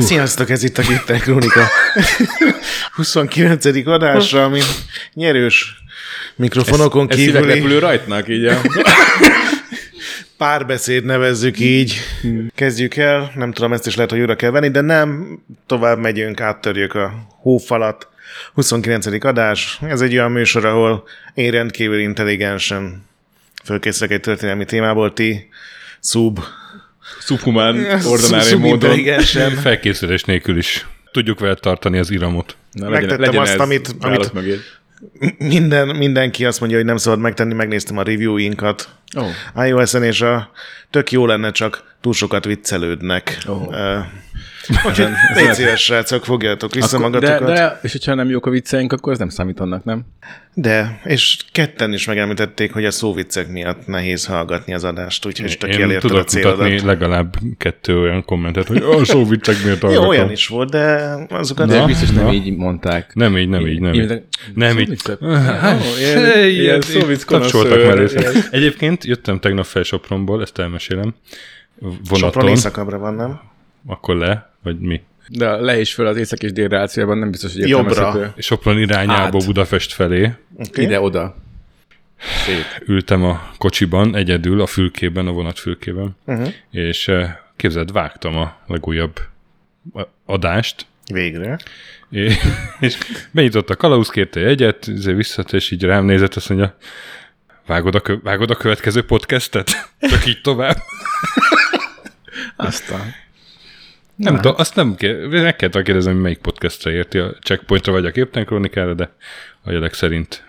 Sziasztok, ez itt a Gitter Krónika 29. adásra, ami nyerős mikrofonokon Ez kívüli szíveklepülő rajtnak, így a... párbeszéd nevezzük így. Kezdjük el, nem tudom, ezt is lehet, hogy újra kell venni, de nem, tovább megyünk, áttörjük a hófalat. 29. adás, ez egy olyan műsor, ahol én rendkívül intelligensen fölkészülök egy történelmi témából, ti szub, Subhumán, ordinári módon. Felkészülés nélkül is tudjuk vele tartani az iramot. Na, Megtettem azt, ez amit- amit- mögé. minden, mindenki azt mondja, hogy nem szabad megtenni, megnéztem a reviewinkat Ó. iOS-en, és a tök jó lenne, csak túl sokat viccelődnek. Ó. Uh, Úgyhogy légy szíves, srácok, fogjátok vissza Akkor, de, magatokat. De, de, és hogyha nem jók a vicceink, akkor ez nem számít annak, nem? de, és ketten is megemlítették, hogy a szóviccek miatt nehéz hallgatni az adást, úgyhogy te Én kielérted a tudok célodat. mutatni legalább kettő olyan kommentet, hogy a só viccek miért Jó, hallgatom. olyan is volt, de azokat... De biztos nem így mondták. Nem így, nem így, nem így. Nem így. Szóviccek? Ilyen- szóvic. Egyébként jöttem tegnap fel Sopronból, ezt elmesélem. Sopron éjszakabbra van, nem? Akkor le, vagy mi? De le is föl az észak és dél rációban nem biztos, hogy Jobbra. értelmezhető. Sopron irányába Át. Budapest felé. Okay. Ide-oda. Szép. Ültem a kocsiban, egyedül, a fülkében, a vonat fülkében, Uh-huh. és eh, képzeld, vágtam a legújabb adást, Végre. és, és benyitott a kalauz, kérte jegyet, ezért visszat, és így rám nézett, azt mondja, vágod a, kö- vágod a következő podcastet? Csak így tovább. Aztán. Nem tudom, azt nem kell, meg kell kérdezni, hogy melyik podcastra érti, a checkpointra vagy a Képten Krónikára, de a jelek szerint.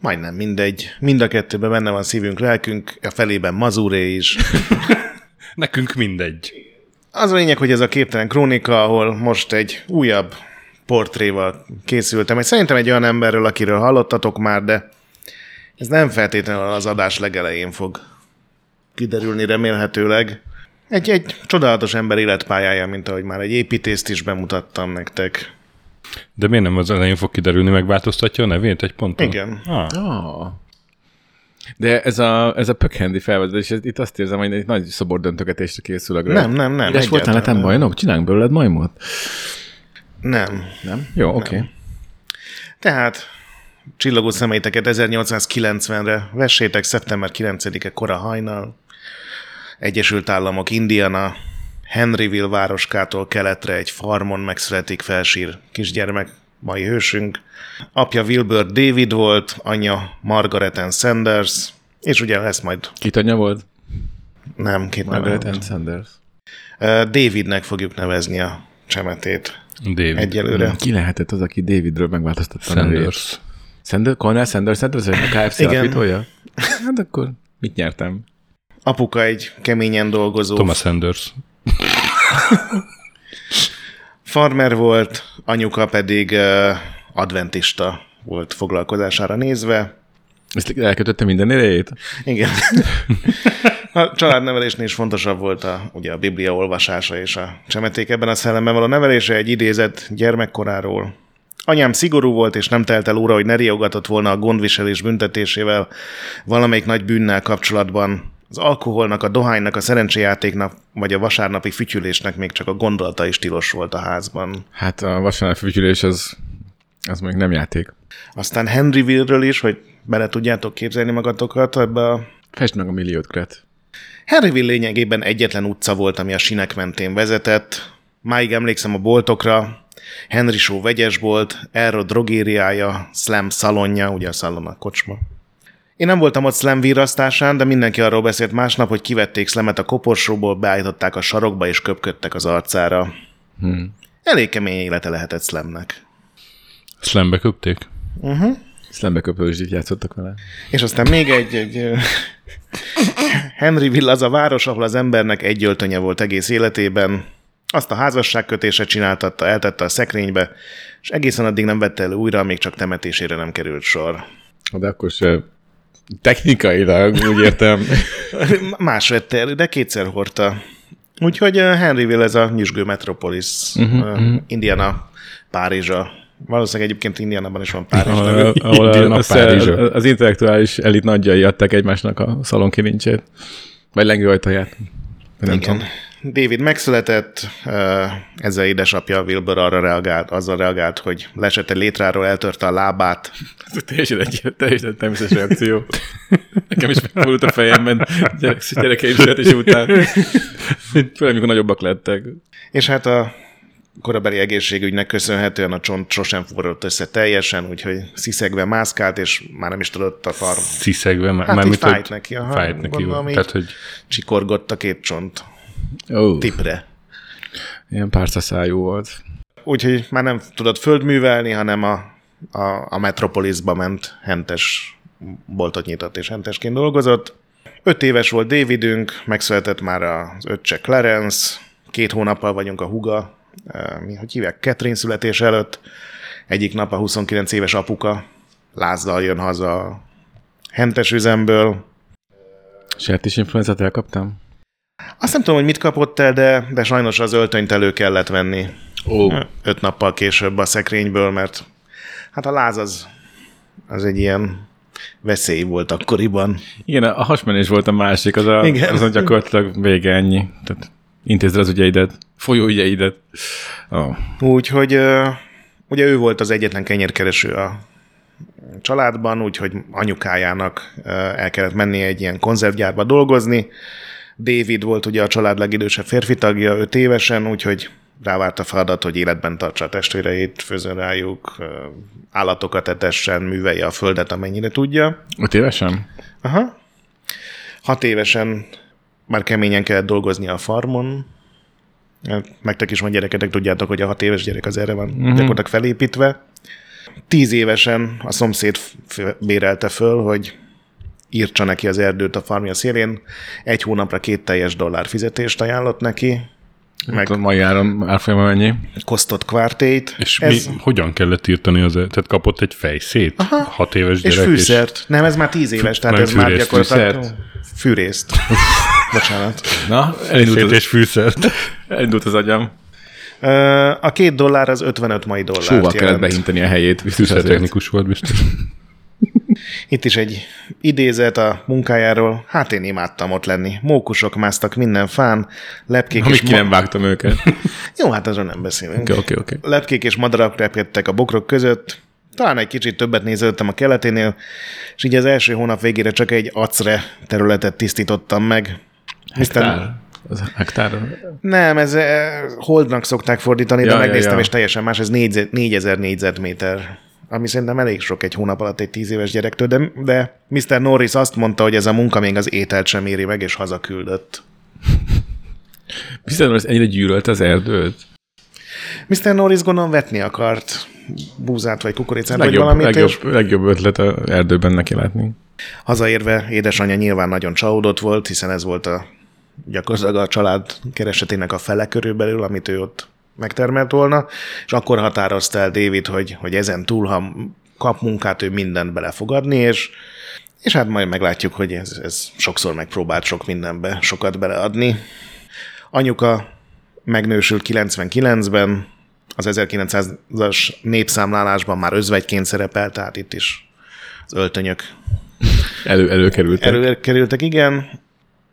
Majdnem mindegy. Mind a kettőben benne van szívünk, lelkünk, a felében mazuré is. Nekünk mindegy. Az a lényeg, hogy ez a képtelen krónika, ahol most egy újabb portréval készültem. Egy, szerintem egy olyan emberről, akiről hallottatok már, de ez nem feltétlenül az adás legelején fog kiderülni remélhetőleg. Egy, egy csodálatos ember életpályája, mint ahogy már egy építészt is bemutattam nektek. De miért nem az elején fog kiderülni, megváltoztatja a nevét egy ponton? Igen. Ah, Ah. De ez a, ez a pökhendi felvezetés, ez, itt azt érzem, hogy egy nagy szobor döntögetésre készül a Nem, nem, nem. Üres voltál netem bajnok? Csináljunk belőled majmot? Nem. Nem? Jó, oké. Okay. Tehát csillogó szemeiteket 1890-re vessétek, szeptember 9-e kora hajnal, Egyesült Államok, Indiana, Henryville városkától keletre egy farmon megszületik felsír kisgyermek, mai hősünk. Apja Wilbur David volt, anyja Margaret Ann Sanders, és ugye lesz majd, Kit anyja volt? nem, két Margaret Ann Sanders. Davidnek fogjuk nevezni a csemetét David. egyelőre. Ki lehetett az, aki Davidről megváltoztatta a nevét? Sanders. Sanders? Colonel Sanders Sanders? A KFC Igen. alapítója? Hát akkor mit nyertem? Apuka egy keményen dolgozó Thomas Sanders. Farmer volt, anyuka pedig uh, adventista volt foglalkozására nézve. Ezt elkötötte minden idejét? Igen. A családnevelésnél is fontosabb volt a, ugye a Biblia olvasása és a csemeték ebben a szellemben való nevelése egy idézet gyermekkoráról. Anyám szigorú volt, és nem telt el óra, hogy ne riogatott volna a gondviselés büntetésével valamelyik nagy bűnnel kapcsolatban. Az alkoholnak, a dohánynak, a szerencséjátéknak, vagy a vasárnapi fütyülésnek még csak a gondolata is tilos volt a házban. Hát a vasárnap fütyülés az, az még nem játék. Aztán Henryville-ről is, hogy bele tudjátok képzelni magatokat ebbe a Fest meg a milliót, Kret. Henryville lényegében egyetlen utca volt, ami a sinek mentén vezetett. Máig emlékszem a boltokra. Henry Show vegyesbolt, Erro drogériája, Slam szalonja, ugye a szalon a kocsma. Én nem voltam ott Slam virrasztásán, de mindenki arról beszélt másnap, hogy kivették Slamet a koporsóból, beállították a sarokba és köpködtek az arcára. Hmm. Elég kemény élete lehetett Slamnek. Slambe köpték? Szlembe köpősdit játszottak vele. És aztán még egy, egy Henryville az a város, ahol az embernek egy öltönye volt egész életében. Azt a házasságkötése csináltatta, eltette a szekrénybe, és egészen addig nem vette elő újra, még csak temetésére nem került sor. De akkor se technikailag, úgy értem. Más vette elő, de kétszer hordta. Úgyhogy ö, Henryville ez a nyüzsgő metropolis, uh-huh, Indiana, Párizsa. Valószínűleg egyébként Indianában is van Párizs. ahol, ahol Indiana az, Párizsa. az, intellektuális elit nagyjai adták egymásnak a szalonkilincsét. Vagy lengő ajtaját. Nem Igen. tudom. David megszületett, ezzel édesapja Wilbur arra reagált, azzal reagált, hogy lesett egy létráról, eltörte a lábát. Ez teljesen egy teljesen természetes reakció. Nekem is megfordult a fejemben gyerek, gyerekeim születése után. Főleg, amikor nagyobbak lettek. És hát a korabeli egészségügynek köszönhetően a csont sosem forrott össze teljesen, úgyhogy sziszegve mászkált, és már nem is tudott a farm. Sziszegve, már, Hát már mit, fájt neki, aha, Fájt neki, gondolom, jó. Tehát, hogy Csikorgott a két csont Oh, tipre. ilyen párcaszájú volt. Úgyhogy már nem tudott földművelni, hanem a, a, a Metropolisba ment, hentes boltot nyitott és hentesként dolgozott. Öt éves volt Davidünk, megszületett már az öccse Clarence, két hónappal vagyunk a huga, mi, hogy hívják, Catherine születés előtt. Egyik nap a 29 éves apuka lázzal jön haza a hentes üzemből. Sertés influenzát elkaptam? Azt nem tudom, hogy mit kapott el, de, de sajnos az öltönyt elő kellett venni. Ó, öt nappal később a szekrényből, mert hát a láz az, az egy ilyen veszély volt akkoriban. igen, a hasmenés volt a másik, az a, Igen. az a gyakorlatilag vége ennyi. Tehát intézd az ügyeidet, folyó ügyeidet. Oh. Úgyhogy ugye ő volt az egyetlen kenyérkereső a családban, úgyhogy anyukájának el kellett mennie egy ilyen konzervgyárba dolgozni. David volt ugye a család legidősebb férfi tagja, öt évesen, úgyhogy rávárt a feladat, hogy életben tartsa a testvéreit, főzön rájuk, állatokat etessen, művelje a földet, amennyire tudja. Öt évesen? Aha. Hat évesen már keményen kellett dolgozni a farmon. Hát, Nektek is van gyereketek, tudjátok, hogy a hat éves gyerek az erre van uh-huh. gyakorlatilag felépítve. Tíz évesen a szomszéd bérelte föl, hogy írtsa neki az erdőt a farmja szélén. Egy hónapra két teljes dollár fizetést ajánlott neki, Meg... meg A mai áron árfolyama mennyi? kosztott kvártét. és ez, mi, hogyan kellett írtani az Tehát kapott egy fejszét? Aha. Hat éves és gyerek. fűszert. Nem, ez már tíz éves, tehát nem ez már fűrészt, gyakorlatilag... fűszert? Fűrészt. Bocsánat. Na, És, elindult az, és fűszert. elindult az agyam. A két dollár az 55 mai dollárt Sóval kellett behinteni a helyét. Fűszertechnikus volt biztos. Itt is egy idézet a munkájáról. Hát én imádtam ott lenni. Mókusok másztak minden fán, lepkék Amíg és ki nem vágtam őket. Jó, hát azon nem beszélünk. Oké, oké, oké. Lepkék és madarak repkedtek a bokrok között. Talán egy kicsit többet néződtem a keleténél, és így az első hónap végére csak egy acre területet tisztítottam meg. Aztán- Hektár. Az hektár. Nem, ez eh, holdnak szokták fordítani, de Ja, ja, megnéztem, ja. és teljesen más, ez 4 4000 négyzetméter ami szerintem elég sok egy hónap alatt egy tíz éves gyerektől, de, de Mr. Norris azt mondta, hogy ez a munka még az ételt sem éri meg, és hazaküldött. Biztos, hogy ennyire gyűlölte az erdőt? Mr. Norris gondolom vetni akart búzát vagy kukoricát, vagy Legjobb, valamit, legjobb, és legjobb ötlet az erdőben neki látni. hazaérve édesanyja nyilván nagyon csalódott volt, hiszen ez volt a gyakorlatilag a család keresetének a fele körülbelül, amit ő ott megtermelt volna, és akkor határozta el David, hogy, hogy ezen túl, ha kap munkát, ő mindent bele fog adni, és, és hát majd meglátjuk, hogy ez, ez sokszor megpróbált sok mindenbe sokat beleadni. Anyuka megnősült 99-ben, az 1900-as népszámlálásban már özvegyként szerepelt, tehát itt is az öltönyök Elő, előkerültek. Elő... előkerültek, igen.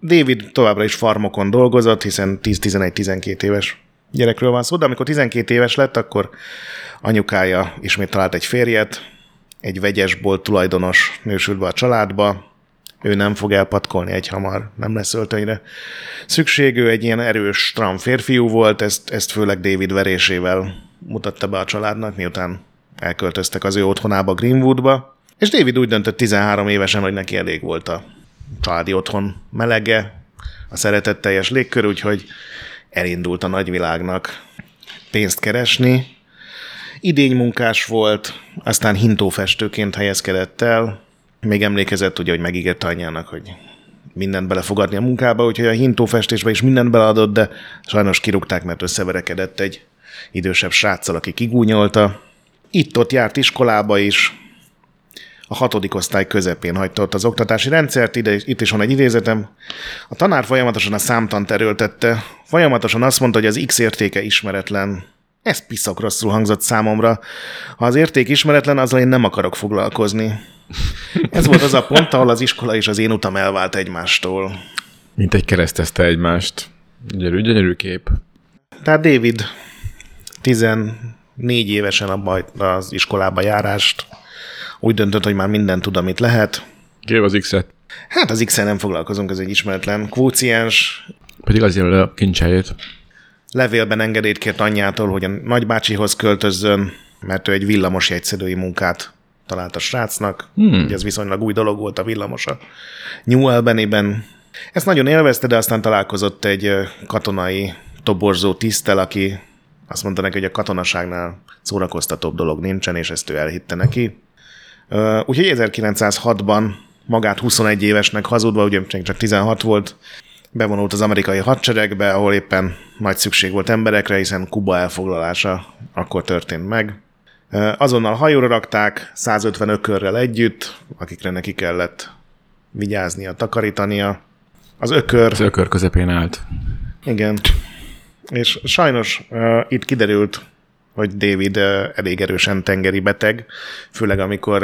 David továbbra is farmokon dolgozott, hiszen 10-11-12 éves gyerekről van szó, de amikor 12 éves lett, akkor anyukája ismét talált egy férjet, egy vegyesbolt tulajdonos nősült be a családba, ő nem fog elpatkolni egy hamar, nem lesz öltönyre. Szükség, ő egy ilyen erős, stram férfiú volt, ezt, ezt főleg David verésével mutatta be a családnak, miután elköltöztek az ő otthonába Greenwoodba. És David úgy döntött 13 évesen, hogy neki elég volt a családi otthon melege, a szeretetteljes légkör, úgyhogy elindult a nagyvilágnak pénzt keresni. Idénymunkás volt, aztán hintófestőként helyezkedett el. Még emlékezett ugye, hogy megígérte anyjának, hogy mindent bele fog adni a munkába, úgyhogy a hintófestésbe is mindent beleadott, de sajnos kirúgták, mert összeverekedett egy idősebb sráccal, aki kigúnyolta. Itt-ott járt iskolába is, a hatodik osztály közepén hagyta ott az oktatási rendszert, ide, itt is van egy idézetem. A tanár folyamatosan a számtant erőltette, folyamatosan azt mondta, hogy az X értéke ismeretlen. Ez piszak rosszul hangzott számomra. Ha az érték ismeretlen, azzal én nem akarok foglalkozni. Ez volt az a pont, ahol az iskola és az én utam elvált egymástól. Mint egy keresztezte egymást. Gyönyörű, gyönyörű kép. Tehát David 14 évesen abba az iskolába járást úgy döntött, hogy már mindent tud, amit lehet. Kép az X-et. Hát az x nem foglalkozunk, ez egy ismeretlen kvóciens. Pedig az jelöl a kincsejét. Levélben engedélyt kért anyjától, hogy a nagybácsihoz költözzön, mert ő egy villamos jegyszedői munkát talált a srácnak. Hmm. Ugye ez viszonylag új dolog volt a villamos a New Albany-ben. Ezt nagyon élvezte, de aztán találkozott egy katonai toborzó tisztel, aki azt mondta neki, hogy a katonaságnál szórakoztatóbb dolog nincsen, és ezt ő elhitte neki. Úgyhogy 1906-ban magát 21 évesnek hazudva, ugye csak 16 volt, bevonult az amerikai hadseregbe, ahol éppen nagy szükség volt emberekre, hiszen Kuba elfoglalása akkor történt meg. Azonnal hajóra rakták, 150 ökörrel együtt, akikre neki kellett vigyáznia, takarítania. Az ökör... Az ökör közepén állt. Igen. És sajnos uh, itt kiderült, hogy David elég erősen tengeri beteg, főleg amikor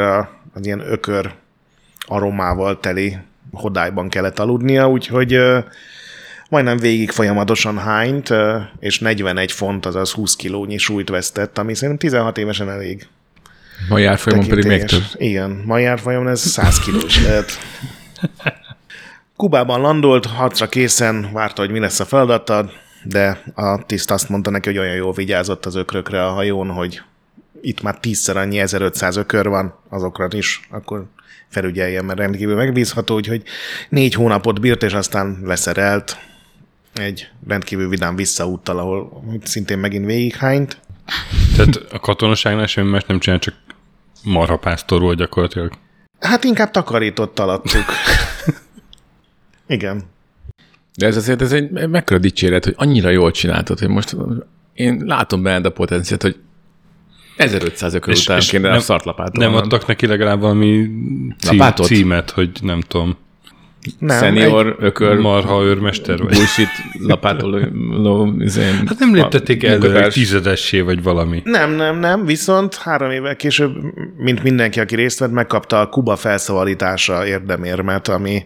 az ilyen ökör aromával teli hodályban kellett aludnia, úgyhogy majdnem végig folyamatosan hányt, és 41 font, azaz 20 kilónyi súlyt vesztett, ami szerintem 16 évesen elég. Mai árfolyamon pedig még több. Igen, mai árfolyamon ez 100 kilós lehet. Kubában landolt, harcra készen, várta, hogy mi lesz a feladata, de a tiszt azt mondta neki, hogy olyan jól vigyázott az ökrökre a hajón, hogy itt már tízszer annyi 1500 ökör van, azokra is, akkor felügyeljen, mert rendkívül megbízható, úgyhogy négy hónapot bírt, és aztán leszerelt egy rendkívül vidám visszaúttal, ahol szintén megint végighányt. Tehát a katonaságnál semmi más nem csinál, csak marhapásztor volt gyakorlatilag. Hát inkább takarított alattuk. Igen. De ez azért ez egy mekkora dicséret, hogy annyira jól csináltad, hogy most én látom benned a potenciát, hogy 1500 ökör után és kéne nem- a szartlapátot. Nem adtak neki legalább valami cí- Lapátot? címet, hogy nem tudom, Nem, Senior ökör marha őrmester vagy. bullshit lapátoló izén, Hát nem léptették el munkatárs. tizedessé, vagy valami. Nem, nem, nem, viszont három évvel később, mint mindenki, aki részt vett, megkapta a Kuba felszabadítása érdemérmet, ami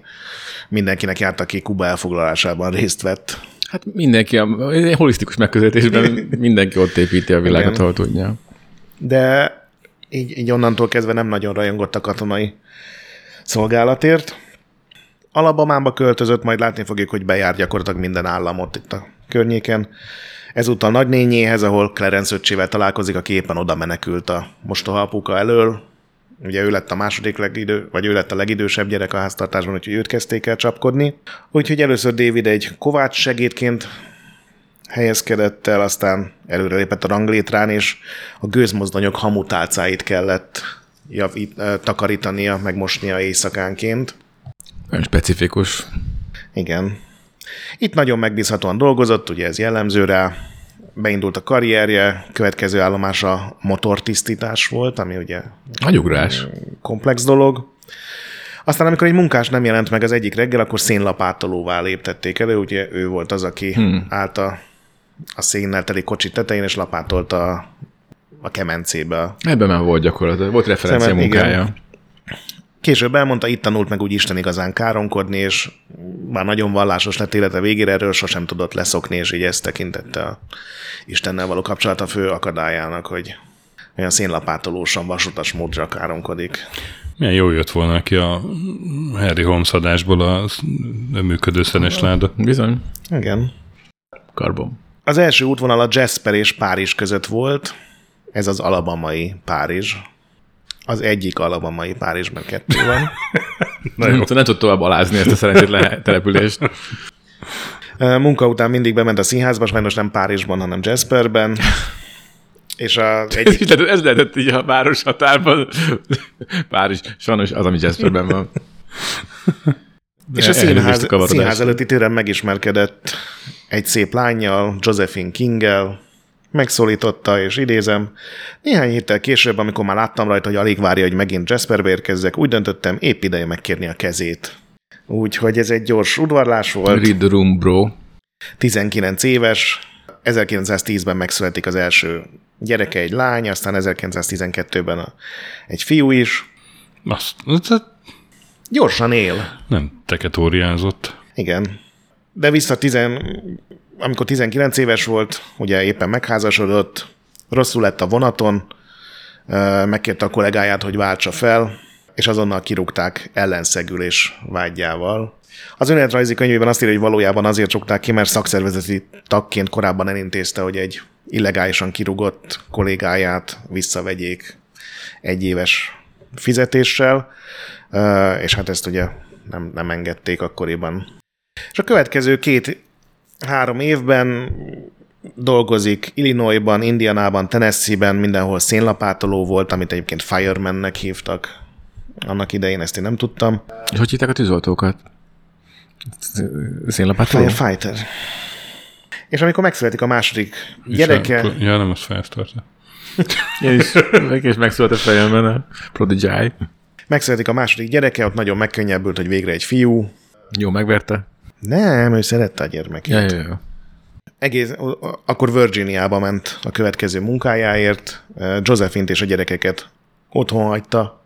mindenkinek járt, aki Kuba elfoglalásában részt vett. Hát mindenki, a, egy holisztikus megközelítésben mindenki ott építi a világot, Igen. ahol tudja. De így, így onnantól kezdve nem nagyon rajongott a katonai szolgálatért. Alabamába költözött, majd látni fogjuk, hogy bejár gyakorlatilag minden államot itt a környéken. Ezúttal nagynényéhez, ahol Clarence öccsével találkozik, aki éppen oda menekült a mostoha apuka elől. Ugye ő lett a második legidő, vagy ő lett a legidősebb gyerek a háztartásban, úgyhogy őt kezdték el csapkodni. Úgyhogy először David egy kovács segédként helyezkedett el, aztán előrelépett a ranglétrán, és a gőzmozdonyok hamutálcáit kellett javít, eh, takarítania, megmosnia éjszakánként. Nagyon specifikus. Igen. Itt nagyon megbízhatóan dolgozott, ugye ez jellemző rá. Beindult a karrierje, következő állomása motortisztítás volt, ami ugye Agyugrás. komplex dolog. Aztán, amikor egy munkás nem jelent meg az egyik reggel, akkor szénlapátolóvá léptették elő, ugye ő volt az, aki hmm. állt a, a szénnel teli kocsi tetején, és lapátolta a, a kemencébe. Ebben már volt gyakorlatilag. Volt referencia Szemet, igen. Később elmondta, itt tanult meg úgy Isten igazán káromkodni, és már nagyon vallásos lett élete végére, erről sosem tudott leszokni, és így ezt tekintette a Istennel való kapcsolata fő akadályának, hogy olyan szénlapátolósan, vasutas módra káromkodik. Milyen jó jött volna neki a Harry Holmes adásból a működő szenes láda. Bizony. Igen. Karbon. Az első útvonal a Jasper és Párizs között volt, ez az alabamai Párizs. Az egyik alabamai Párizs, mert kettő van. Nem, nem tud tovább alázni ezt a szerencsétlen települést. Munka után mindig bement a színházba, sajnos nem Párizsban, hanem Jasperben. És az egyik, Ez lehetett, ez lehetett így a város határban. Párizs, sajnos az, ami Jasperben van. és a színház, a színház előtti téren megismerkedett egy szép lányjal, Josephine Kinggel, megszólította, és idézem, néhány héttel később, amikor már láttam rajta, hogy alig várja, hogy megint Jasperbe érkezzek, úgy döntöttem, épp ideje megkérni a kezét. Úgyhogy ez egy gyors udvarlás volt. Read the room, bro. 19 éves, 1910-ben megszületik az első gyereke, egy lány, aztán 1912-ben a, egy fiú is. Azt, azt Gyorsan él. nem teketóriázott. Igen. De vissza tizen, amikor 19 éves volt, ugye éppen megházasodott, rosszul lett a vonaton, megkérte a kollégáját, hogy váltsa fel, és azonnal kirúgták ellenszegülés vágyával. Az önéletrajzi könyvében azt írja, hogy valójában azért rúgták ki, mert szakszervezeti tagként korábban elintézte, hogy egy illegálisan kirúgott kollégáját visszavegyék egy éves fizetéssel, és hát ezt ugye nem, nem engedték akkoriban. És a következő két-három évben dolgozik Illinoisban, Indianában, Tennessee-ben, mindenhol szénlapátoló volt, amit egyébként firemannek hívtak. Annak idején ezt én nem tudtam. És hogy hívták a tűzoltókat? Szénlapátoló? Firefighter. És amikor megszületik a második És gyereke, Ja, nem, az felsztartja. Én is, is megszólalt a fejemben a Prodigy. megszületik a második gyereke, ott nagyon megkönnyebbült, hogy végre egy fiú. Jó, megverte? Nem, ő szerette a gyermekét. Ja, ja, ja. egész, akkor Virginiába ment a következő munkájáért, Josephine-t és a gyerekeket otthon hagyta,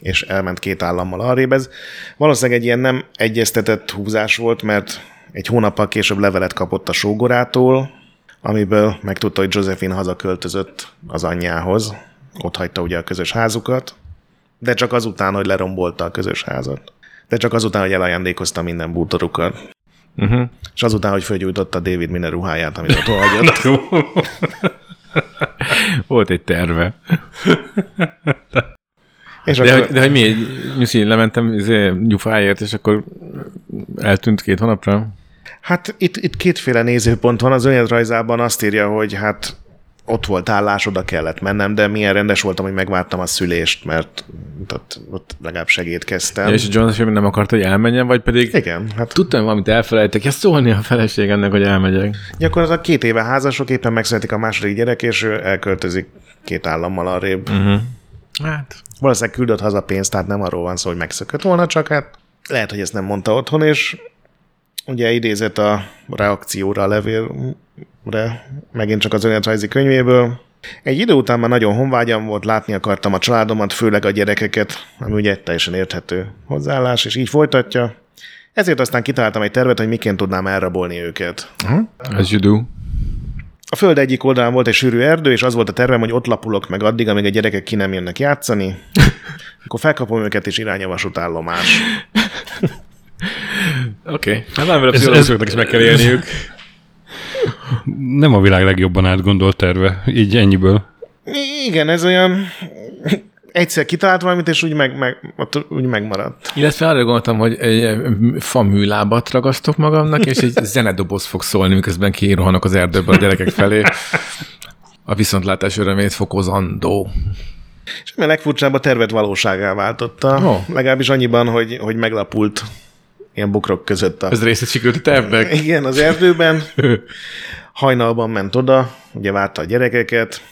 és elment két állammal arrébb. Ez valószínűleg egy ilyen nem egyeztetett húzás volt, mert egy hónappal később levelet kapott a sógorától, amiből megtudta, hogy Josephine hazaköltözött az anyjához. Ott hagyta ugye a közös házukat, de csak azután, hogy lerombolta a közös házat. De csak azután, hogy elajándékozta minden bútorukat. Uh-huh. És azután, hogy fölgyújtotta David minden ruháját, amit ott hagyott. Volt egy terve. És De, akkor, hogy, de hogy mi, Nyuszi, lementem izé, nyufáért, és akkor eltűnt két hónapra? hát itt, itt kétféle nézőpont van. Az önéletrajzában azt írja, hogy hát ott volt állás, oda kellett mennem, de milyen rendes voltam, hogy megvártam a szülést, mert ott, ott legalább segítkeztem. Ja, és a Jonathan nem akarta, hogy elmenjen, vagy pedig Igen, hát tudtam, valamit elfelejtek, ja szólni a feleségemnek, hogy elmegyek. gyakorlatilag két éve házasok, éppen megszületik a második gyerek, és ő elköltözik két állammal arrébb. Uh-huh. Hát, Valószínűleg küldött haza pénzt, tehát nem arról van szó, hogy megszökött volna, csak hát lehet, hogy ezt nem mondta otthon, és ugye idézett a reakcióra a levélre, megint csak az önéletrajzi könyvéből. Egy idő után már nagyon honvágyam volt, látni akartam a családomat, főleg a gyerekeket, ami ugye egy teljesen érthető hozzáállás, és így folytatja. Ezért aztán kitaláltam egy tervet, hogy miként tudnám elrabolni őket. as you do. A föld egyik oldalán volt egy sűrű erdő, és az volt a tervem, hogy ott lapulok meg addig, amíg a gyerekek ki nem jönnek játszani. Akkor felkapom őket, és irány a vasútállomás. Oké. Okay. Hát nem, a pszichológusoknak is meg kell élniük. Nem a világ legjobban átgondolt terve, így ennyiből. Igen, ez olyan... Egyszer kitalált valamit, és úgy, meg, meg, ott úgy megmaradt. Illetve arra gondoltam, hogy egy fa műlábat ragasztok magamnak, és egy zenedoboz fog szólni, miközben kirohanok az erdőből a gyerekek felé. A viszontlátás örömét fokozandó. És ami a legfurcsább, a tervet valóságá váltotta. Ó. Legalábbis annyiban, hogy, hogy meglapult ilyen bukrok között a... Ez részét sikerült a tervnek. Igen, az erdőben. Hajnalban ment oda, ugye várta a gyerekeket,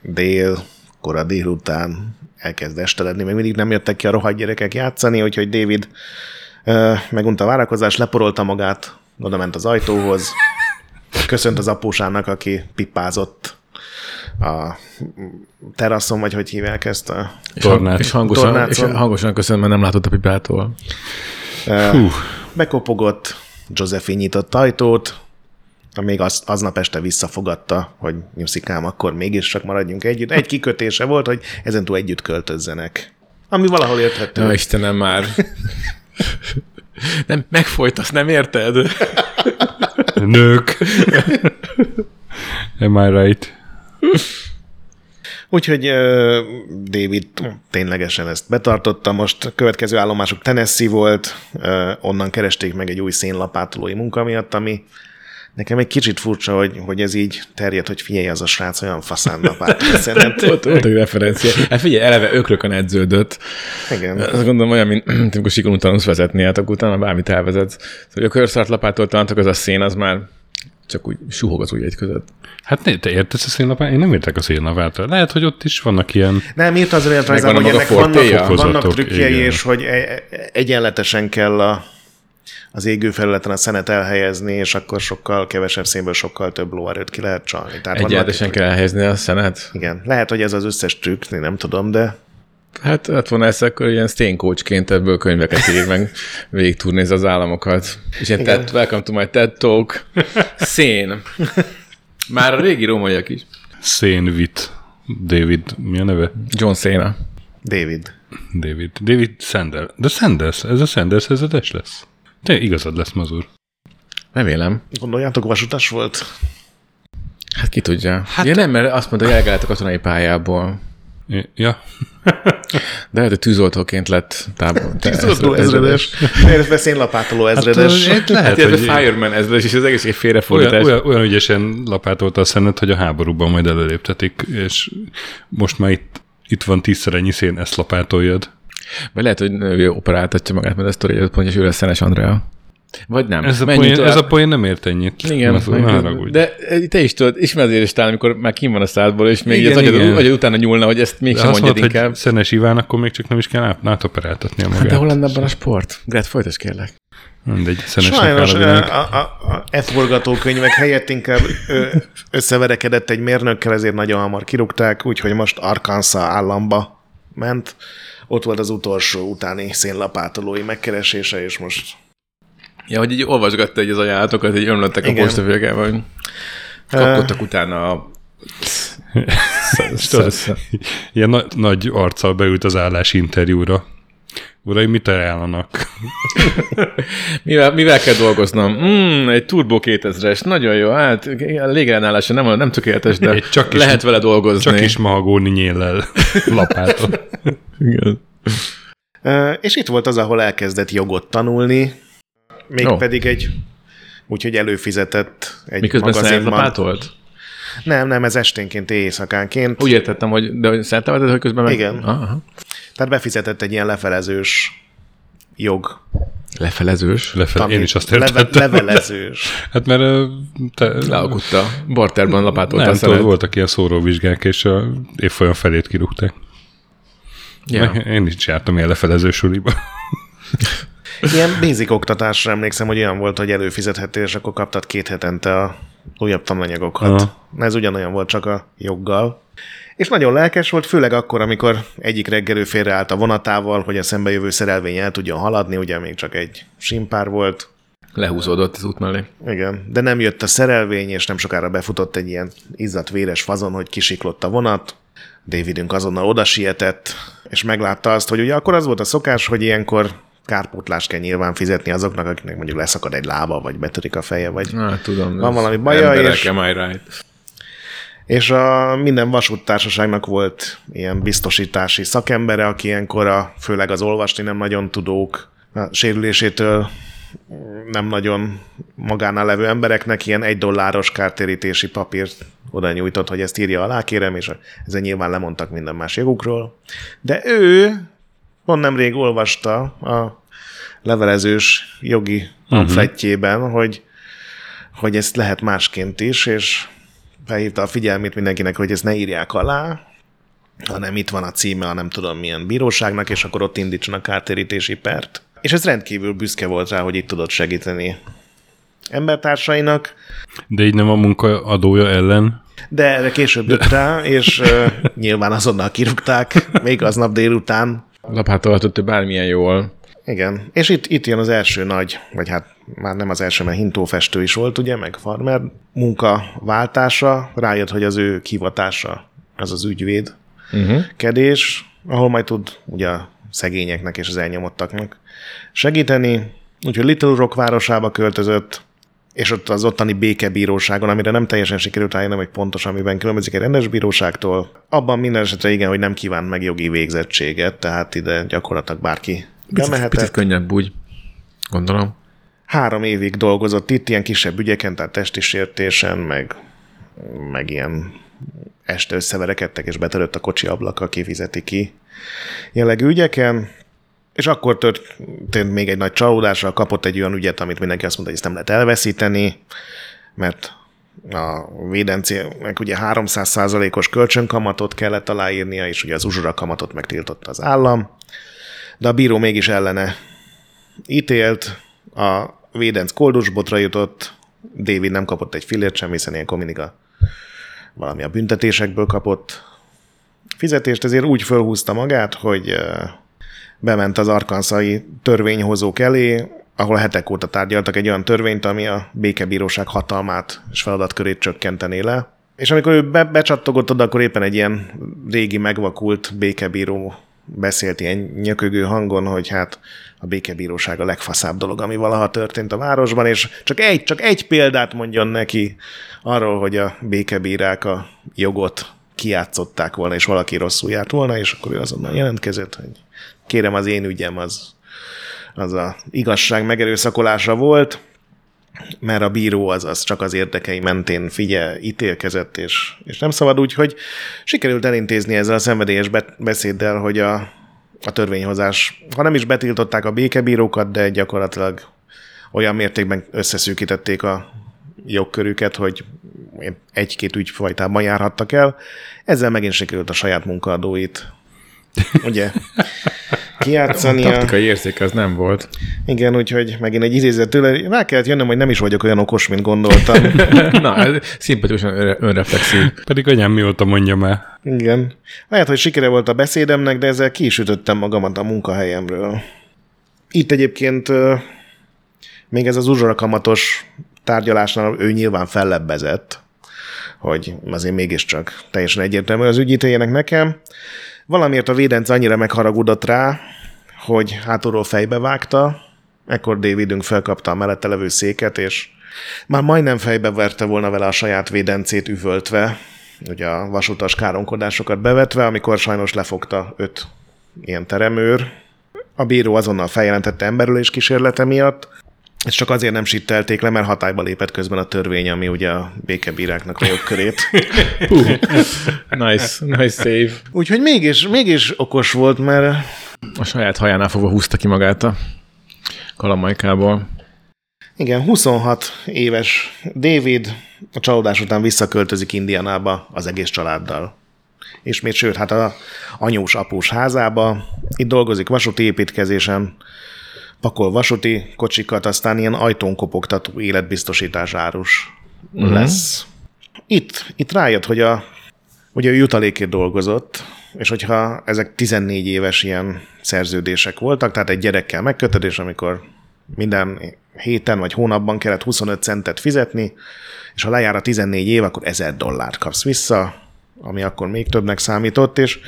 dél, kora délután, elkezd este lenni, még mindig nem jöttek ki a rohadt gyerekek játszani, úgyhogy David uh, megunta a várakozás, leporolta magát, oda ment az ajtóhoz, köszönt az apósának, aki pipázott a teraszon, vagy hogy hívják ezt a... És, Tornát. és, hangosan, és Tornácon. hangosan köszön, mert nem látott a pipától. Uh, bekopogott, Josephine nyitott ajtót, még az, aznap este visszafogadta, hogy nyuszikám, akkor mégis csak maradjunk együtt. Egy kikötése volt, hogy ezentúl együtt költözzenek. Ami valahol érthető. Ja, Istenem már. Nem, megfolytasz, nem érted? Nők. Am I right? Úgyhogy uh, David ténylegesen ezt betartotta. Most a következő állomásuk Tennessee volt, uh, onnan keresték meg egy új szénlapátolói munka miatt, ami nekem egy kicsit furcsa, hogy, hogy ez így terjed, hogy figyelj, az a srác olyan faszán. Szerintem. Volt, egy referencia. Hát figyelj, eleve ökrökön edződött. Igen. Azt gondolom olyan, mint amikor sikolunk tanulsz vezetni, hát akkor utána bármit elvezetsz. Szóval, hogy a körszart lapátoltalantok, az a szén, az már csak úgy suhog az ujjaid között. Hát ne, te értesz a szénlapát? Én nem értek a szénlapát. Lehet, hogy ott is vannak ilyen... Nem, írt az a hogy ennek vannak, vannak trükkjei, igen. és hogy e- e- egyenletesen kell a, az égő felületen a szenet elhelyezni, és akkor sokkal kevesebb szénből sokkal több lóerőt ki lehet csalni. Tehát Egyáltalán kell elhelyezni a szenet. Igen, lehet, hogy ez az összes trükk, én nem tudom, de Hát lett volna ezt akkor ilyen sténykócsként ebből könyveket ír, meg végigturnéz az államokat. És ilyen TED, welcome to my TED Talk. Szén. Már a régi rómaiak is. Szénvit. David, mi a neve? John Cena. David. David. David Sanders. De Sanders, ez a Sanders ezedes lesz. Te igazad lesz, Mazur. Remélem. Gondoljátok, vasutas volt? Hát ki tudja. Hát, ja, nem, mert azt mondta, hogy elgelett a katonai pályából. Ja. De lehet, hogy tűzoltóként lett tábor. Tűzoltó ezredes. Illetve szénlapátoló ezredes. Hát, lehet, Hát, hogy Fireman ezredes, és az egész egy olyan, félrefordítás. olyan, olyan ügyesen lapátolta a szenet, hogy a háborúban majd előléptetik, és most már itt, itt van tízszer ennyi szén, ezt lapátoljad. Vagy lehet, hogy ő operáltatja magát, mert a sztori előtt pontja, és ő lesz Szenes Andrea. Vagy nem. Ez a, Menjünk poén, ez tovább. a poén nem ért ennyit. Igen, ne haragudj. de te is tudod, ismered az érestál, amikor már kim van a szádból, és még Igen, az agyad, igen. agyad utána nyúlna, hogy ezt mégsem mondjad mondod, inkább. hogy Szenes Iván, akkor még csak nem is kell át, átoperáltatnia magát. Hát de hol lenne abban a sport? Gret, folytasd kérlek. Mindegy, Sajnos áll a a, a, a, a F-forgatókönyvek helyett inkább ö, összeverekedett egy mérnökkel, ezért nagyon hamar kirúgták, úgyhogy most Arkansas államba ment. Ott volt az utolsó utáni szénlapátolói megkeresése, és most Ja, hogy így olvasgatta egy az ajánlatokat, így ömlöttek a Igen. postafélkával, hogy kapkodtak utána a... Ilyen na- nagy arccal beült az állási interjúra. Uraim, mit ajánlanak? Mivel, mivel kell dolgoznom? Mm, egy Turbo 2000-es, nagyon jó. Hát a légellenállása nem, nem tökéletes, de Egy csak is- lehet vele dolgozni. Csak is mahagóni nyéllel lapáton. Igen. És itt volt az, ahol elkezdett jogot tanulni, mégpedig egy úgyhogy előfizetett egy Miközben magazinban. szerelapátolt? Nem, nem, ez esténként, éjszakánként. Úgy értettem, hogy de szerelapátolt, hogy közben meg... Igen. Aha. Tehát befizetett egy ilyen lefelezős jog. Lefelezős. Lefele, én is azt Leve, értettem. levelezős. Hát mert te, Lealkutta. Barterban lapátolta nem tudod, voltak ilyen szóróvizsgák, és a évfolyam felét kirúgták. Ja. Én is jártam ilyen lefelező suliba. Ilyen basic oktatásra emlékszem, hogy olyan volt, hogy előfizethettél, és akkor kaptad két hetente a újabb tananyagokat. Aha. Ez ugyanolyan volt, csak a joggal. És nagyon lelkes volt, főleg akkor, amikor egyik reggel ő félreállt a vonatával, hogy a szembejövő szerelvény el tudjon haladni, ugye még csak egy simpár volt. Lehúzódott az út mellé. Igen, de nem jött a szerelvény, és nem sokára befutott egy ilyen izzadt véres fazon, hogy kisiklott a vonat. Davidünk azonnal oda sietett, és meglátta azt, hogy ugye akkor az volt a szokás, hogy ilyenkor kárpótlást kell nyilván fizetni azoknak, akiknek mondjuk leszakad egy lába, vagy betörik a feje, vagy... Na, tudom. Van valami baja, és- am I right? És a minden vasúttársaságnak volt ilyen biztosítási szakembere, aki ilyenkor a, főleg az olvasni nem nagyon tudók a sérülésétől nem nagyon magánál levő embereknek ilyen egy dolláros kártérítési papírt oda nyújtott, hogy ezt írja alá, kérem, és ezen nyilván lemondtak minden más jogukról. De ő pont nemrég olvasta a levelezős jogi pamfletjében, uh-huh. hogy, hogy ezt lehet másként is, és felhívta a figyelmét mindenkinek, hogy ezt ne írják alá, hanem itt van a címe a nem tudom milyen bíróságnak, és akkor ott indítsanak kártérítési pert. És ez rendkívül büszke volt rá, hogy itt tudott segíteni embertársainak, De így nem a munkaadója ellen. de erre később jött rá, és uh, nyilván azonnal kirúgták, még aznap délután. Lapátolhatott ő bármilyen jól. Igen, és itt, itt jön az első nagy, vagy hát már nem az első, mert hintófestő is volt, ugye, meg farmer munkaváltása, rájött, hogy az ő kivatása az az ügyvéd Uh-huh. kedés, ahol majd tud ugye a szegényeknek és az elnyomottaknak segíteni. Úgyhogy Little Rock városába költözött, és ott az ottani békebíróságon, amire nem teljesen sikerült rájönnöm, hogy pontos, amiben különbözik egy rendes bíróságtól. Abban minden esetre igen, hogy nem kívánt meg jogi végzettséget, tehát ide gyakorlatilag bárki bemehetett. picit könnyebb úgy, gondolom. Három évig dolgozott itt, ilyen kisebb ügyeken, tehát testi sértésen, meg, meg ilyen este összeverekedtek, és betörött a kocsi ablaka, kifizeti ki jellegű ügyeken, és akkor történt még egy nagy csalódásra, kapott egy olyan ügyet, amit mindenki azt mondta, hogy ezt nem lehet elveszíteni, mert a védencének ugye 300%-os kölcsönkamatot kellett aláírnia, és ugye az uzsora kamatot megtiltotta az állam, de a bíró mégis ellene ítélt, a védenc koldusbotra jutott, David nem kapott egy fillért sem, hiszen ilyenkor mindig a, valami a büntetésekből kapott fizetést, ezért úgy fölhúzta magát, hogy bement az arkanszai törvényhozók elé, ahol hetek óta tárgyaltak egy olyan törvényt, ami a békebíróság hatalmát és feladatkörét csökkentené le. És amikor ő be, becsattogott oda, akkor éppen egy ilyen régi megvakult békebíró beszélt ilyen nyökögő hangon, hogy hát a békebíróság a legfaszább dolog, ami valaha történt a városban, és csak egy, csak egy példát mondjon neki arról, hogy a békebírák a jogot kiátszották volna, és valaki rosszul járt volna, és akkor ő azonnal jelentkezett, hogy kérem az én ügyem az, az a igazság megerőszakolása volt, mert a bíró az, az csak az érdekei mentén figyel, ítélkezett, és, és nem szabad úgy, hogy sikerült elintézni ezzel a szenvedélyes beszéddel, hogy a, a törvényhozás, ha nem is betiltották a békebírókat, de gyakorlatilag olyan mértékben összeszűkítették a jogkörüket, hogy egy-két ügyfajtában járhattak el. Ezzel megint sikerült a saját munkaadóit ugye kijátszani. A taktikai érzék az nem volt. Igen, úgyhogy megint egy idézet tőle. Rá kellett jönnöm, hogy nem is vagyok olyan okos, mint gondoltam. Na, ez szimpatikusan önreflexív. Pedig anyám mióta mondja el. Igen. Lehet, hogy sikere volt a beszédemnek, de ezzel ki is ütöttem magamat a munkahelyemről. Itt egyébként még ez az uzsorakamatos tárgyalásnál ő nyilván fellebbezett, hogy azért mégiscsak teljesen egyértelmű az ügyítéljenek nekem. Valamiért a védenc annyira megharagudott rá, hogy hátulról fejbe vágta, ekkor Davidünk felkapta a mellette levő széket, és már majdnem fejbe verte volna vele a saját védencét üvöltve, ugye a vasutas káromkodásokat bevetve, amikor sajnos lefogta öt ilyen teremőr. A bíró azonnal feljelentette emberülés kísérlete miatt, és csak azért nem sittelték le, mert hatályba lépett közben a törvény, ami ugye a békebíráknak a jogkörét. nice, nice save. Úgyhogy mégis, mégis okos volt, mert... A saját hajánál fogva húzta ki magát a kalamajkából. Igen, 26 éves David a csalódás után visszaköltözik Indianába az egész családdal. És még sőt, hát a anyós após házába, itt dolgozik vasúti építkezésen, pakol vasúti kocsikat, aztán ilyen ajtón kopogtató életbiztosítás árus uh-huh. lesz. Itt, itt rájött, hogy a, hogy a jutalékért dolgozott, és hogyha ezek 14 éves ilyen szerződések voltak, tehát egy gyerekkel megkötöd, és amikor minden héten vagy hónapban kellett 25 centet fizetni, és ha lejár a 14 év, akkor 1000 dollárt kapsz vissza, ami akkor még többnek számított, és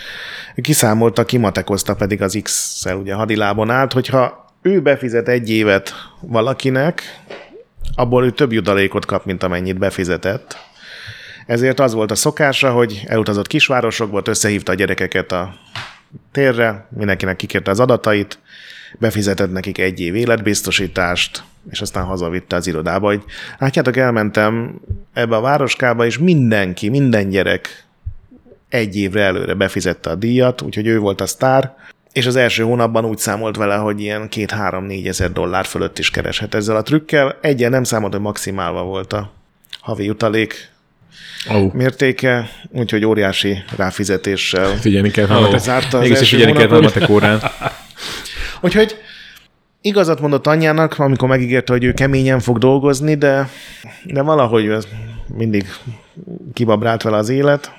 kiszámolta, kimatekozta pedig az X-szel ugye hadilábon állt, hogyha ő befizet egy évet valakinek, abból ő több jutalékot kap, mint amennyit befizetett. Ezért az volt a szokása, hogy elutazott kisvárosokba, összehívta a gyerekeket a térre, mindenkinek kikérte az adatait, befizetett nekik egy év életbiztosítást, és aztán hazavitte az irodába, hogy látjátok, elmentem ebbe a városkába, és mindenki, minden gyerek egy évre előre befizette a díjat, úgyhogy ő volt a sztár, és az első hónapban úgy számolt vele, hogy ilyen két-három-négy ezer dollár fölött is kereshet ezzel a trükkel. Egyen nem számolt, hogy maximálva volt a havi jutalék oh. mértéke, úgyhogy óriási ráfizetéssel figyelni kell, oh. zárta az első figyelni kell a órán. úgyhogy igazat mondott anyjának, amikor megígérte, hogy ő keményen fog dolgozni, de, de valahogy mindig kibabrált vele az élet.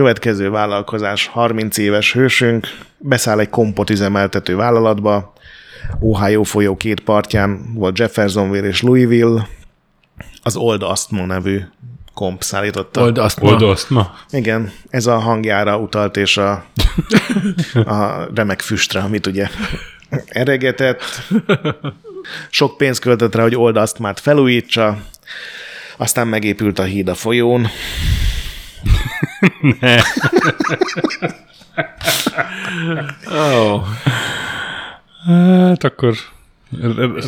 Következő vállalkozás, 30 éves hősünk, beszáll egy kompot üzemeltető vállalatba, Ohio folyó két partján volt Jeffersonville és Louisville, az Old Astma nevű komp szállította. Old Astma. Old Astma. Igen, ez a hangjára utalt, és a, a remek füstre, amit ugye eregetett. Sok pénzt költött rá, hogy Old Astmát felújítsa, aztán megépült a híd a folyón. Oh. Hát akkor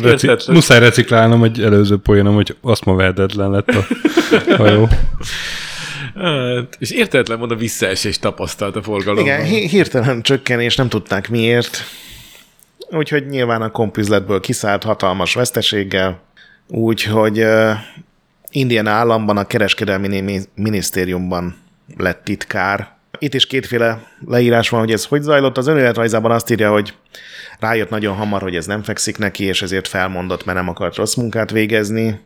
reci- muszáj reciklálnom egy előző poénom, hogy azt ma vehetetlen lett a hajó. Hát, és értetlen módon visszaesés tapasztalt a forgalomban. Igen, hirtelen csökkenés, nem tudták miért. Úgyhogy nyilván a kompüzletből kiszállt hatalmas veszteséggel, úgyhogy Indiana államban a kereskedelmi minisztériumban lett titkár. Itt is kétféle leírás van, hogy ez hogy zajlott. Az önéletrajzában azt írja, hogy rájött nagyon hamar, hogy ez nem fekszik neki, és ezért felmondott, mert nem akart rossz munkát végezni.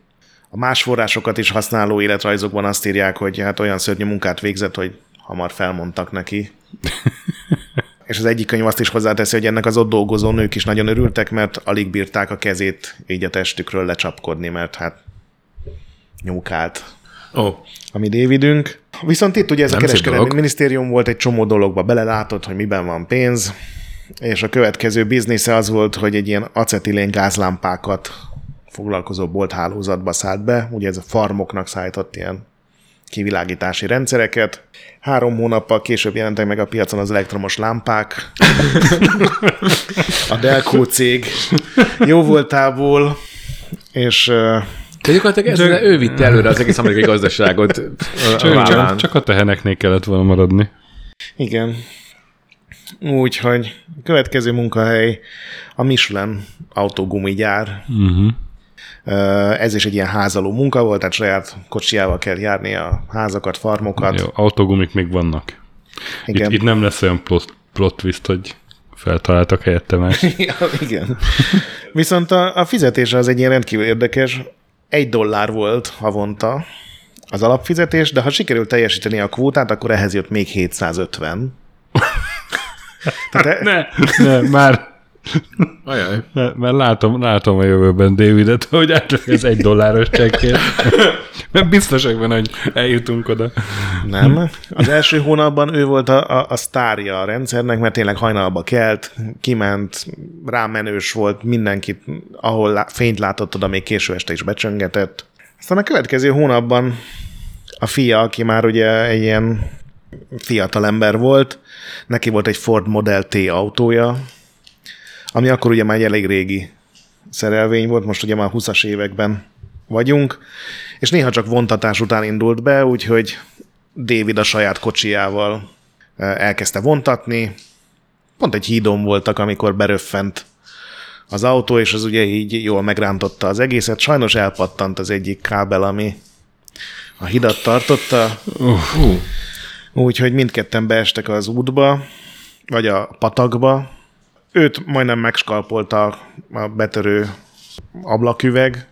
A más forrásokat is használó életrajzokban azt írják, hogy hát olyan szörnyű munkát végzett, hogy hamar felmondtak neki. És az egyik könyv azt is hozzáteszi, hogy ennek az ott dolgozó nők is nagyon örültek, mert alig bírták a kezét így a testükről lecsapkodni, mert hát nyúkált oh. a mi Davidünk. Viszont itt ugye ez Nem a kereskedelmi minisztérium volt, egy csomó dologba belelátott, hogy miben van pénz, és a következő biznisze az volt, hogy egy ilyen acetilén gázlámpákat foglalkozó bolthálózatba szállt be, ugye ez a farmoknak szállított ilyen kivilágítási rendszereket. Három hónappal később jelentek meg a piacon az elektromos lámpák. a Delco cég jó voltából, és de gyakorlatilag ez, csak, ő vitte előre az egész amerikai gazdaságot csak, csak, csak a teheneknél kellett volna maradni. Igen. Úgyhogy a következő munkahely a Michelin autógumigyár. Uh-huh. Ez is egy ilyen házaló munka volt, tehát saját kocsiával kell járni a házakat, farmokat. Jó, autógumik még vannak. Igen. Itt, itt nem lesz olyan plot, plot twist, hogy feltaláltak helyette más. ja, igen. Viszont a, a fizetés az egy ilyen rendkívül érdekes. Egy dollár volt havonta az alapfizetés, de ha sikerült teljesíteni a kvótát, akkor ehhez jött még 750. Tehát, ne, ne, már Ajaj. Mert, mert látom, látom a jövőben Davidet, hogy átlök ez egy dolláros csekkért. Mert biztosak benne, hogy eljutunk oda. Nem. Az első hónapban ő volt a, a, a sztárja a rendszernek, mert tényleg hajnalba kelt, kiment, rámenős volt, mindenkit, ahol lá, fényt látott, oda még késő este is becsöngetett. Aztán a következő hónapban a fia, aki már ugye egy ilyen fiatal ember volt, neki volt egy Ford Model T autója, ami akkor ugye már egy elég régi szerelvény volt, most ugye már 20-as években vagyunk, és néha csak vontatás után indult be, úgyhogy David a saját kocsijával e, elkezdte vontatni. Pont egy hídon voltak, amikor beröffent az autó, és az ugye így jól megrántotta az egészet. Sajnos elpattant az egyik kábel, ami a hidat tartotta. Uh. Úgyhogy mindketten beestek az útba, vagy a patakba, őt majdnem megskalpolta a betörő ablaküveg,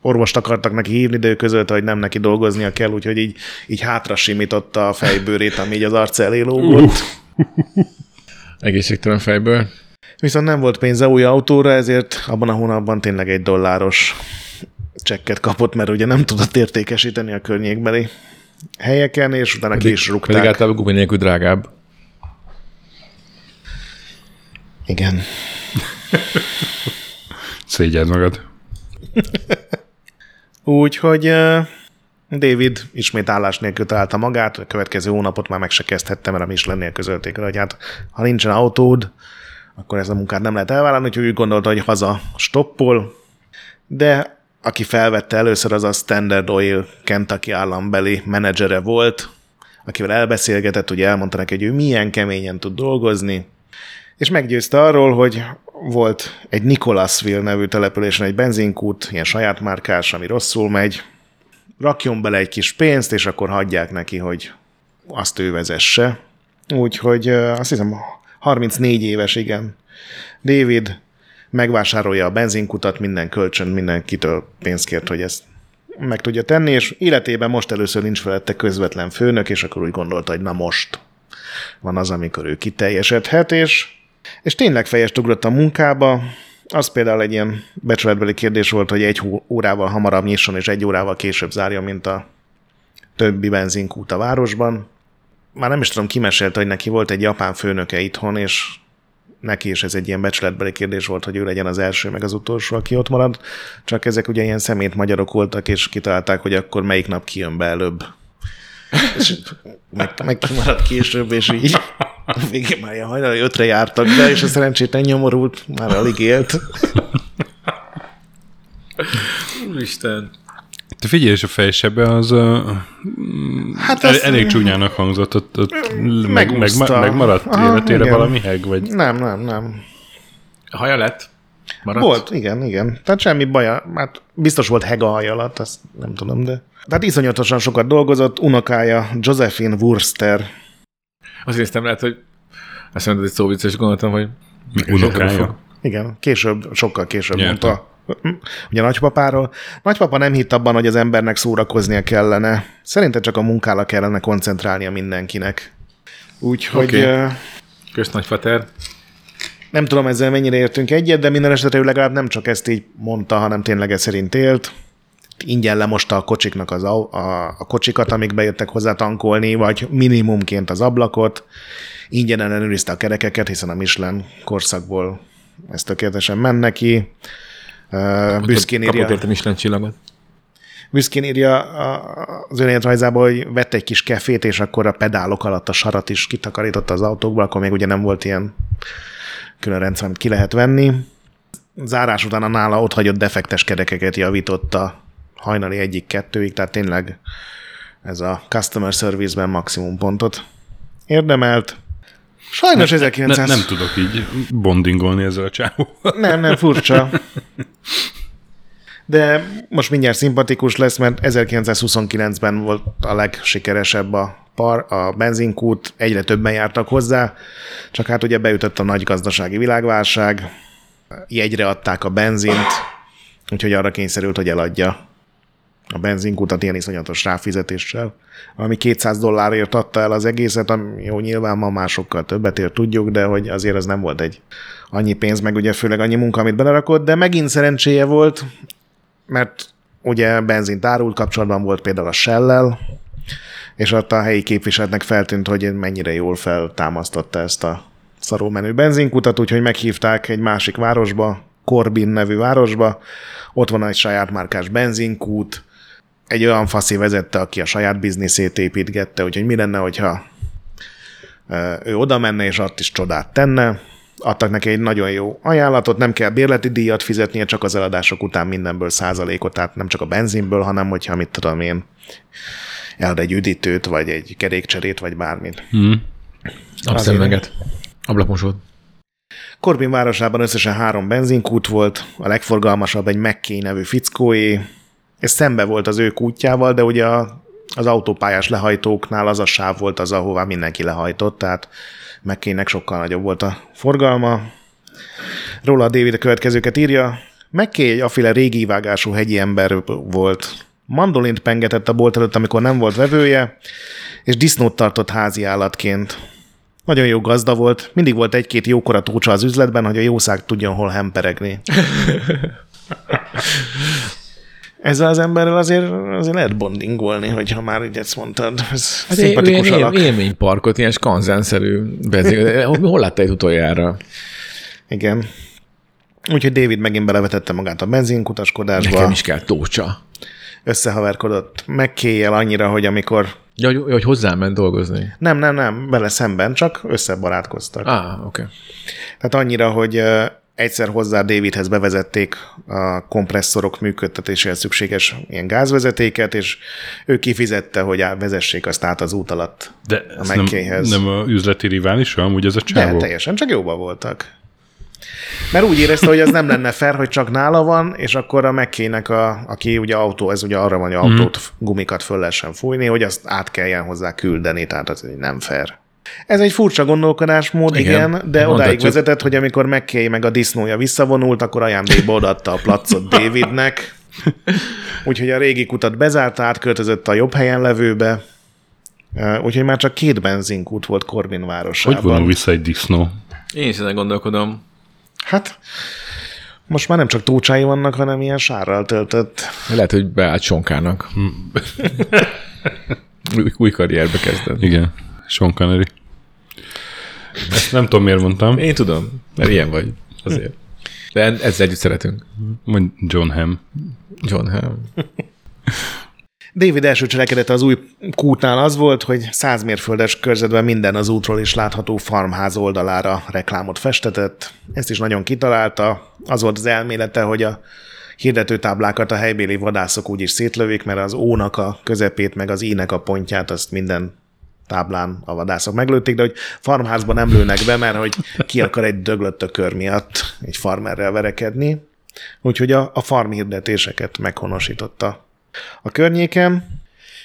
orvost akartak neki hívni, de ő közölte, hogy nem neki dolgoznia kell, úgyhogy így, így hátra simította a fejbőrét, ami így az arc elé lógott. Egészségtelen fejből. Viszont nem volt pénze új autóra, ezért abban a hónapban tényleg egy dolláros csekket kapott, mert ugye nem tudott értékesíteni a környékbeli helyeken, és utána ki is rúgták. Pedig általában gumi nélkül drágább. Igen. Szégyed magad. Úgyhogy David ismét állás nélkül találta magát, a következő hónapot már meg se kezdhette, mert a Michelin közölték hogy hát ha nincsen autód, akkor ez a munkát nem lehet elvállalni, úgyhogy úgy gondolta, hogy haza stoppol, de aki felvette először, az a Standard Oil Kentucky állambeli menedzsere volt, akivel elbeszélgetett, ugye elmondta neki, hogy ő milyen keményen tud dolgozni, és meggyőzte arról, hogy volt egy Nicholasville nevű településen egy benzinkút, ilyen saját márkás, ami rosszul megy, rakjon bele egy kis pénzt, és akkor hagyják neki, hogy azt ő vezesse. Úgyhogy azt hiszem 34 éves, igen. David megvásárolja a benzinkutat, minden kölcsön, mindenkitől pénzt kért, hogy ezt meg tudja tenni, és életében most először nincs felette közvetlen főnök, és akkor úgy gondolta, hogy na most van az, amikor ő kiteljesedhet, és és tényleg fejest ugrott a munkába, az például egy ilyen becsületbeli kérdés volt, hogy egy órával hamarabb nyisson, és egy órával később zárja, mint a többi benzinkút a városban. Már nem is tudom, kimesélte, hogy neki volt egy japán főnöke itthon, és neki is ez egy ilyen becsületbeli kérdés volt, hogy ő legyen az első, meg az utolsó, aki ott marad. Csak ezek ugye ilyen szemét magyarok voltak, és kitalálták, hogy akkor melyik nap kijön be előbb. és meg, meg kimaradt később, és így végén már ilyen hajnali ötre jártak be, és a szerencsétlen nyomorult, már alig élt. Úristen. Te figyelj, és a fejsebe az uh, hát el, elég csúnyának hangzott, ott, ott meg, meg, megmaradt Aha, életére igen. valami heg, vagy? Nem, nem, nem. Haja lett? Maradt? Volt, igen, igen. Tehát semmi baja, hát biztos volt heg a haja alatt, azt nem tudom, de... Tehát iszonyatosan sokat dolgozott, unokája Josephine Wurster azt néztem lehet, hogy azt mondod, hogy szó vicces, gondoltam, hogy unokája. Igen, később, sokkal később Nyertem. mondta. Ugye nagypapáról. Nagypapa nem hitt abban, hogy az embernek szórakoznia kellene. Szerinte csak a munkára kellene koncentrálnia mindenkinek. Úgyhogy okay. Kösz nagyfater. nem tudom ezzel mennyire értünk egyet, de minden esetre ő legalább nem csak ezt így mondta, hanem tényleg ez szerint élt. Ingyen lemosta a kocsiknak az, au- a, a kocsikat, amik bejöttek hozzá tankolni, vagy minimumként az ablakot. Ingyen ellenőrizte a kerekeket, hiszen a Michelin korszakból ez tökéletesen menne neki. Uh, büszkén Kapott írja, érte Michelin csillagot. büszkén írja a- az önéletrajzából, hogy vett egy kis kefét, és akkor a pedálok alatt a sarat is kitakarította az autókból, akkor még ugye nem volt ilyen külön rendszer, amit ki lehet venni. Zárás után a nála ott hagyott defektes kerekeket javította hajnali egyik-kettőig, tehát tényleg ez a customer service-ben maximum pontot érdemelt. Sajnos 1900... Ne, nem tudok így bondingolni ezzel a csávóval. Nem, nem, furcsa. De most mindjárt szimpatikus lesz, mert 1929-ben volt a legsikeresebb a par, a benzinkút, egyre többen jártak hozzá, csak hát ugye beütött a nagy gazdasági világválság, jegyre adták a benzint, úgyhogy arra kényszerült, hogy eladja a benzinkutat ilyen iszonyatos ráfizetéssel, ami 200 dollárért adta el az egészet, ami jó, nyilván ma másokkal többet ér, tudjuk, de hogy azért az nem volt egy annyi pénz, meg ugye főleg annyi munka, amit belerakott, de megint szerencséje volt, mert ugye benzint árult kapcsolatban volt például a Shell-lel, és ott a helyi képviseletnek feltűnt, hogy mennyire jól feltámasztotta ezt a szaró menő benzinkutat, úgyhogy meghívták egy másik városba, Corbin nevű városba, ott van egy saját márkás benzinkút, egy olyan faszi vezette, aki a saját bizniszét építgette, úgyhogy mi lenne, hogyha ő oda menne, és ott is csodát tenne. Adtak neki egy nagyon jó ajánlatot, nem kell bérleti díjat fizetnie, csak az eladások után mindenből százalékot, tehát nem csak a benzinből, hanem hogyha mit tudom én, eld egy üdítőt, vagy egy kerékcserét, vagy bármit. Napszemüveget. Ablakmosót. Corbin városában összesen három benzinkút volt, a legforgalmasabb egy McKay nevű fickóé. Ez szembe volt az ő kútjával, de ugye a, az autópályás lehajtóknál az a sáv volt az, ahová mindenki lehajtott, tehát McKaynek sokkal nagyobb volt a forgalma. Róla a David a következőket írja. McKay aféle régi vágású hegyi ember volt. Mandolint pengetett a bolt előtt, amikor nem volt vevője, és disznót tartott házi állatként. Nagyon jó gazda volt, mindig volt egy-két jókora tócsa az üzletben, hogy a jószág tudjon hol hemperegni. Ezzel az emberrel azért, azért lehet bondingolni, hogyha már így ezt mondtad. Ez Hát szimpatikus ilyen alak. él, élményparkot, ilyen skanzenszerű benzin. Hol látta itt utoljára? Igen. Úgyhogy David megint belevetette magát a benzinkutaskodásba, Nekem is kell tócsa. összehaverkodott megkéjjel annyira, hogy amikor Ja, hogy, hogy hozzám ment dolgozni. nem, nem, nem, vele szemben, csak összebarátkoztak. Ah, oké. Okay. Tehát annyira, hogy egyszer hozzá Davidhez bevezették a kompresszorok működtetéséhez szükséges ilyen gázvezetéket, és ő kifizette, hogy á- vezessék azt át az út alatt. De A nem, nem a üzleti riválisa, amúgy ez a De csávó? teljesen, csak jóba voltak. Mert úgy érezte, hogy ez nem lenne fair, hogy csak nála van, és akkor a McKay-nek, a, aki ugye autó, ez ugye arra van, hogy autót, gumikat föl lehessen fújni, hogy azt át kelljen hozzá küldeni, tehát az nem fair. Ez egy furcsa gondolkodásmód, igen, Igen, de odáig mondhatjuk. vezetett, hogy amikor McKay meg a disznója visszavonult, akkor ajándékba odaadta a placot Davidnek, úgyhogy a régi kutat bezárta, átköltözött a jobb helyen levőbe, úgyhogy már csak két benzinkút volt Corbin városában. Hogy vonul vissza egy disznó? Én is ezen gondolkodom. Hát, most már nem csak tócsái vannak, hanem ilyen sárral töltött. Lehet, hogy beállt sonkának. új, új karrierbe kezdett. Igen, Sean Connery. Ezt nem tudom, miért mondtam. Én tudom, mert ilyen vagy. Azért. De ezzel együtt szeretünk. Mondj John Hamm. John Hamm. David első cselekedete az új kútnál az volt, hogy 100 mérföldes körzetben minden az útról is látható farmház oldalára reklámot festetett. Ezt is nagyon kitalálta. Az volt az elmélete, hogy a hirdetőtáblákat a helybéli vadászok úgy is szétlövik, mert az ónak a közepét, meg az ínek a pontját, azt minden táblán a vadászok meglőtték, de hogy farmházban nem lőnek be, mert hogy ki akar egy döglött kör miatt egy farmerrel verekedni. Úgyhogy a, a farm hirdetéseket meghonosította a környéken.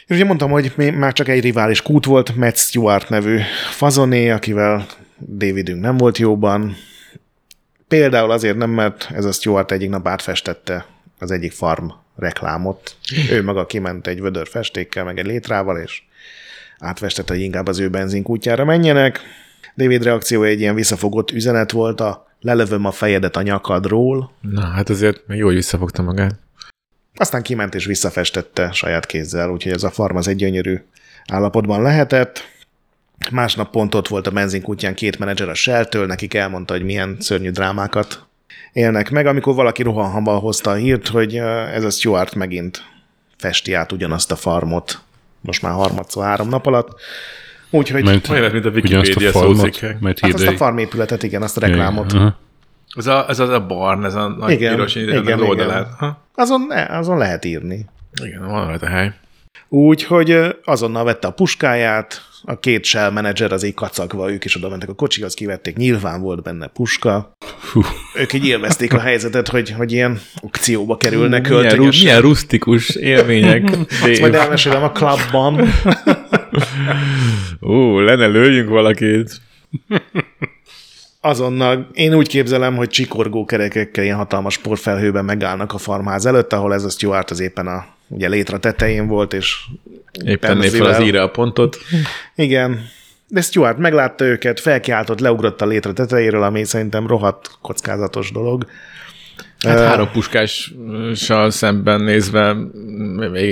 És ugye mondtam, hogy már csak egy rivális kút volt, Matt Stewart nevű fazoné, akivel Davidünk nem volt jóban. Például azért nem, mert ez a Stewart egyik nap átfestette az egyik farm reklámot. Ő maga kiment egy vödör festékkel, meg egy létrával, és átvestette, hogy inkább az ő benzinkútjára menjenek. David reakciója egy ilyen visszafogott üzenet volt, a lelövöm a fejedet a nyakadról. Na, hát azért még jó, hogy visszafogta magát. Aztán kiment és visszafestette saját kézzel, úgyhogy ez a farm az egy gyönyörű állapotban lehetett. Másnap pont ott volt a benzinkútján két menedzser a Shell-től, nekik elmondta, hogy milyen szörnyű drámákat élnek meg, amikor valaki rohanhamban hozta a hírt, hogy ez a Stuart megint festi át ugyanazt a farmot, most már harmadszor három nap alatt. Úgyhogy... Mert, olyan, mint a Wikipedia szócikkek. Hát azt a farmépületet, igen, azt a reklámot. Ez a, ez az a barn, ez a nagy igen, piros igen, igen. oldalát. Ha? Azon, azon lehet írni. Igen, van rajta hely. Úgyhogy azonnal vette a puskáját, a két shell menedzser az így kacagva, ők is oda mentek a kocsihoz, kivették, nyilván volt benne puska. Hú. Ők így élvezték a helyzetet, hogy, hogy ilyen akcióba kerülnek Hú, milyen, milyen rustikus élmények. Ezt majd elmesélem a klubban. Ú, lenne lőjünk valakit. Azonnal én úgy képzelem, hogy csikorgó kerekekkel ilyen hatalmas porfelhőben megállnak a farmház előtt, ahol ez a Stuart az éppen a ugye létre tetején volt, és éppen fel az íre a pontot. Igen, de Stuart meglátta őket, felkiáltott, leugrott a létre tetejéről, ami szerintem rohadt kockázatos dolog. Hát uh, három puskással szemben nézve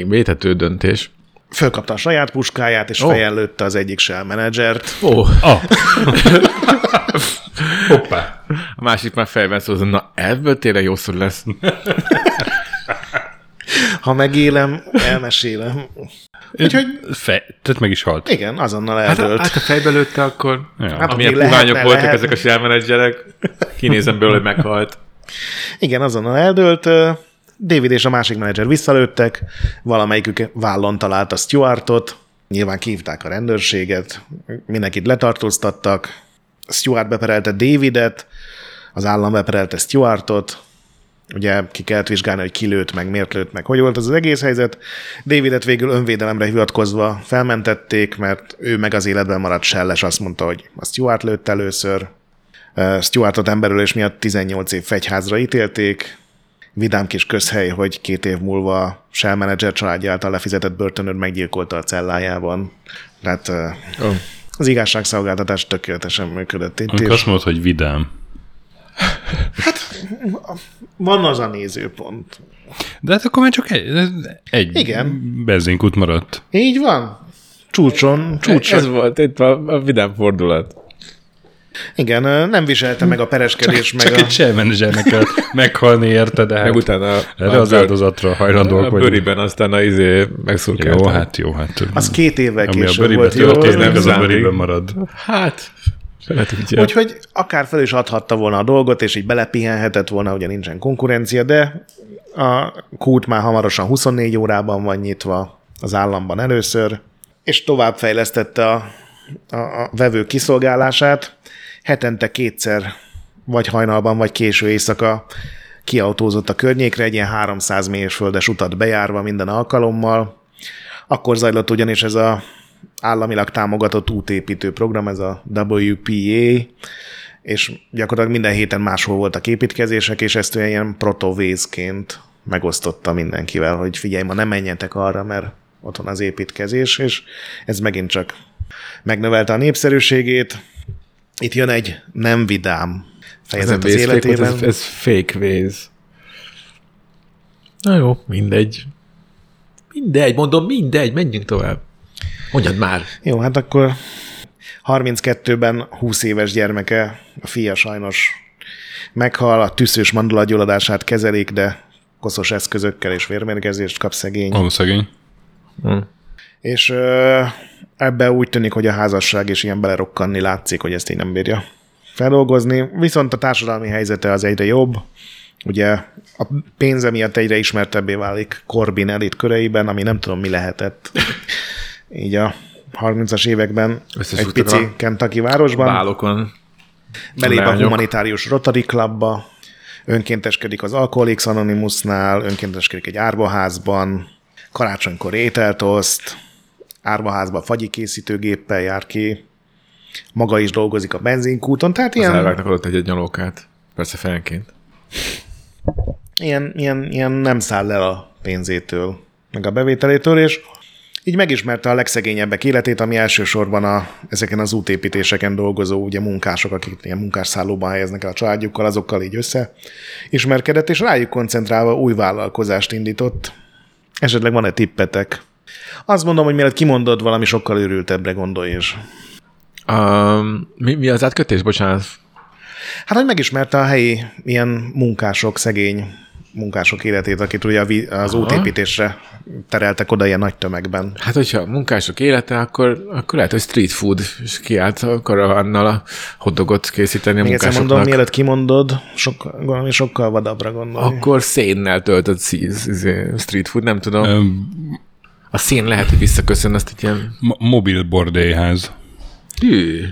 vétető döntés. Fölkapta a saját puskáját, és oh. fejen lőtte az egyik shell menedzsert. Ó. Oh. oh. Hoppá. A másik már fejben szól, na ebből tényleg jószor lesz. Ha megélem, elmesélem. Úgyhogy... Fe, tehát meg is halt. Igen, azonnal eldőlt. Hát, hát a fejbe lőtte akkor, ja. hát, amilyen puványok voltak lehet. ezek a sármenedzserek, kinézem belőle, hogy meghalt. Igen, azonnal eldőlt. David és a másik menedzser visszalőttek, valamelyikük vállon találta Stuartot, nyilván kívták a rendőrséget, mindenkit letartóztattak, Stuart beperelte Davidet, az állam beperelte Stuartot, ugye ki kellett vizsgálni, hogy ki lőtt meg, miért lőtt meg, hogy volt az az egész helyzet. Davidet végül önvédelemre hivatkozva felmentették, mert ő meg az életben maradt selles, azt mondta, hogy a Stuart lőtt először. Stuartot emberülés miatt 18 év fegyházra ítélték, vidám kis közhely, hogy két év múlva Shell Manager családja által lefizetett börtönőr meggyilkolta a cellájában. Tehát oh. az igazságszolgáltatás tökéletesen működött. Itt Amikor azt mondod, hogy vidám. Hát van az a nézőpont. De hát akkor már csak egy, egy Igen. benzinkút maradt. Így van. Csúcson, csúcson. Ez volt itt a, a vidám fordulat. Igen, nem viselte meg a pereskedés, csak, meg csak a... egy sejmenedzsernek kell meghalni érte, de hát meg utána erre a az bőr, áldozatra hajlandóak A bőriben aztán az izé megszurkáltam. Jó, hát jó, hát. Az két évvel később volt. Jó, történik, az a bőriben marad. Hát, Úgyhogy akár fel is adhatta volna a dolgot, és így belepihenhetett volna, ugye nincsen konkurencia, de a kút már hamarosan 24 órában van nyitva az államban először, és továbbfejlesztette a, a, a vevő kiszolgálását. Hetente kétszer, vagy hajnalban, vagy késő éjszaka kiautózott a környékre, egy ilyen 300 mérföldes utat bejárva minden alkalommal. Akkor zajlott ugyanis ez a államilag támogatott útépítő program, ez a WPA, és gyakorlatilag minden héten máshol voltak építkezések, és ezt olyan ilyen protovézként megosztotta mindenkivel, hogy figyelj, ma nem menjetek arra, mert ott van az építkezés, és ez megint csak megnövelte a népszerűségét. Itt jön egy nem vidám fejezet az életében. Ez, ez fake véz. Na jó, mindegy. Mindegy, mondom, mindegy, menjünk tovább. Mondjad már. Jó, hát akkor 32-ben 20 éves gyermeke, a fia sajnos meghal, a tüszős mandulagyulladását kezelik, de koszos eszközökkel és vérmérgezést kap szegény. Ó, szegény. Hm. És ö, ebbe úgy tűnik, hogy a házasság is ilyen belerokkanni látszik, hogy ezt így nem bírja feldolgozni. Viszont a társadalmi helyzete az egyre jobb. Ugye a pénze miatt egyre ismertebbé válik Corbin elit köreiben, ami nem tudom mi lehetett így a 30-as években egy pici a Kentucky városban. Bálokon. Belép a humanitárius Rotary Clubba, önkénteskedik az Alcoholics Anonymousnál, önkénteskedik egy árvaházban, karácsonykor ételt oszt, árvaházba fagyi készítőgéppel jár ki, maga is dolgozik a benzinkúton, tehát az ilyen... elvágnak adott egy, egy nyalókát, persze fejenként. Ilyen, ilyen, ilyen nem száll el a pénzétől, meg a bevételétől, és Így megismerte a legszegényebbek életét, ami elsősorban a, ezeken az útépítéseken dolgozó ugye munkások, akik ilyen munkásszállóban helyeznek el a családjukkal, azokkal így össze ismerkedett, és rájuk koncentrálva új vállalkozást indított. Esetleg van-e tippetek? Azt mondom, hogy mielőtt kimondod, valami sokkal őrültebbre gondolj is. Um, mi, mi az átkötés, bocsánat? Hát, hogy megismerte a helyi ilyen munkások, szegény munkások életét, akit ugye az Aha. útépítésre tereltek oda ilyen nagy tömegben. Hát, hogyha munkások élete, akkor, akkor lehet, hogy street food, és kiállt a karavannal a hodogot készíteni a Még munkásoknak. mondom, mielőtt kimondod, sok, valami sokkal vadabbra gondolj. Akkor szénnel töltött izé, street food, nem tudom. Um, a szén lehet, hogy visszaköszön azt egy ilyen... Mobil bordélyház. Hű.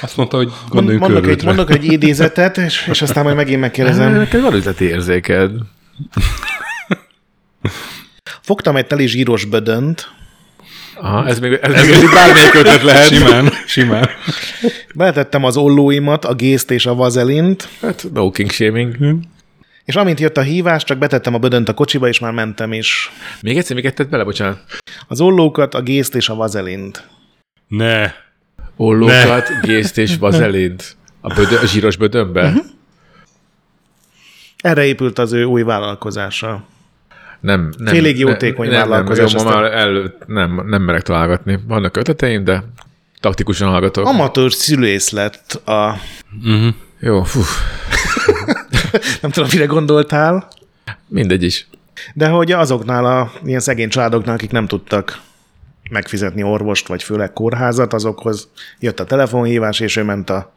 Azt mondta, hogy gondoljuk mondok egy, mondok egy idézetet, és, és aztán majd megint megkérdezem. Neked van üzleti érzéked. Fogtam egy teli zsíros bödönt. Aha, ez még, ez, ez még bármelyik ötlet lehet. Simán, simán. Beletettem az ollóimat, a gészt és a vazelint. Hát, no king shaming. Hm. És amint jött a hívás, csak betettem a bödönt a kocsiba, és már mentem is. Még egyszer, még tett bele, bocsánat. Az ollókat, a gészt és a vazelint. Ne. Ollókat, ne. gészt és vazelint. A, bödö, a zsíros bödönbe? Uh-huh. Erre épült az ő új vállalkozása. Nem, nem. Félig jótékony nem, vállalkozás. Nem, már el, nem, nem merek találgatni. Vannak ötleteim, de taktikusan hallgatok. Amatőr szülész lett a... Uh-huh. Jó, fú. nem tudom, mire gondoltál. Mindegy is. De hogy azoknál a ilyen szegény családoknál, akik nem tudtak megfizetni orvost, vagy főleg kórházat, azokhoz jött a telefonhívás, és ő ment a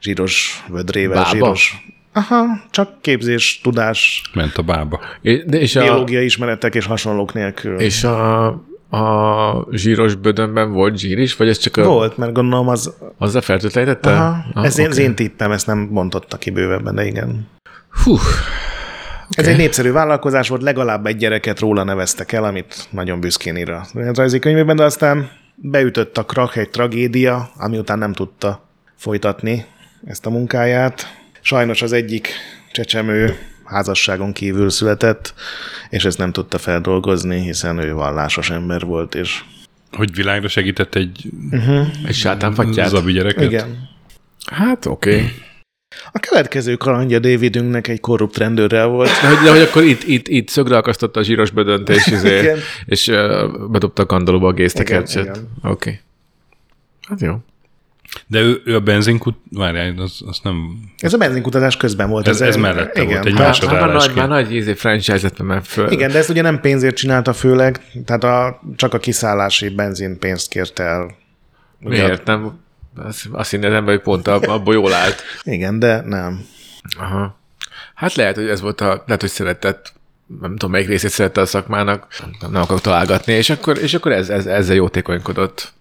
zsíros vödrével, Bába? zsíros... Aha, csak képzés, tudás. Ment a bába. De és biológiai a... ismeretek és hasonlók nélkül. És a, a zsíros bödönben volt zsír is, vagy ez csak a... Volt, mert gondolom az... Azzal fertőtlenítette? Aha, ah, ez okay. az én tippem, ezt nem bontotta ki bővebben, de igen. Hú, ez egy népszerű vállalkozás volt, legalább egy gyereket róla neveztek el, amit nagyon büszkén ír a rajzikönyvében, de aztán beütött a krak egy tragédia, ami után nem tudta folytatni ezt a munkáját. Sajnos az egyik csecsemő házasságon kívül született, és ezt nem tudta feldolgozni, hiszen ő vallásos ember volt, és... Hogy világra segített egy... Uh-huh. Egy sátánfattyát? Zabi gyereket? Igen. Hát oké. Okay. A következő kalandja Davidünknek egy korrupt rendőrrel volt. De hogy, de hogy akkor itt, itt, itt szögre akasztotta a zsíros bödöntés, izé, és uh, bedobta a kandalóba a gézteket. Oké. Okay. Hát jó. De ő, ő a benzinkut, várjál, az, az nem... Ez a benzinkutatás közben volt. Ez, ez, ez mellette igen. volt, egy másodállás. Már, nagy, már nagy izé, franchise-et mert föl. Igen, de ezt ugye nem pénzért csinálta főleg, tehát a, csak a kiszállási benzinpénzt kérte el. Miért nem? Azt, azt hinni az ember, hogy pont abból jól állt. Igen, de nem. Aha. Hát lehet, hogy ez volt a, lehet, hogy szeretett nem tudom, melyik részét szerette a szakmának, nem akarok találgatni, és akkor, és akkor ez, ez, ezzel jótékonykodott.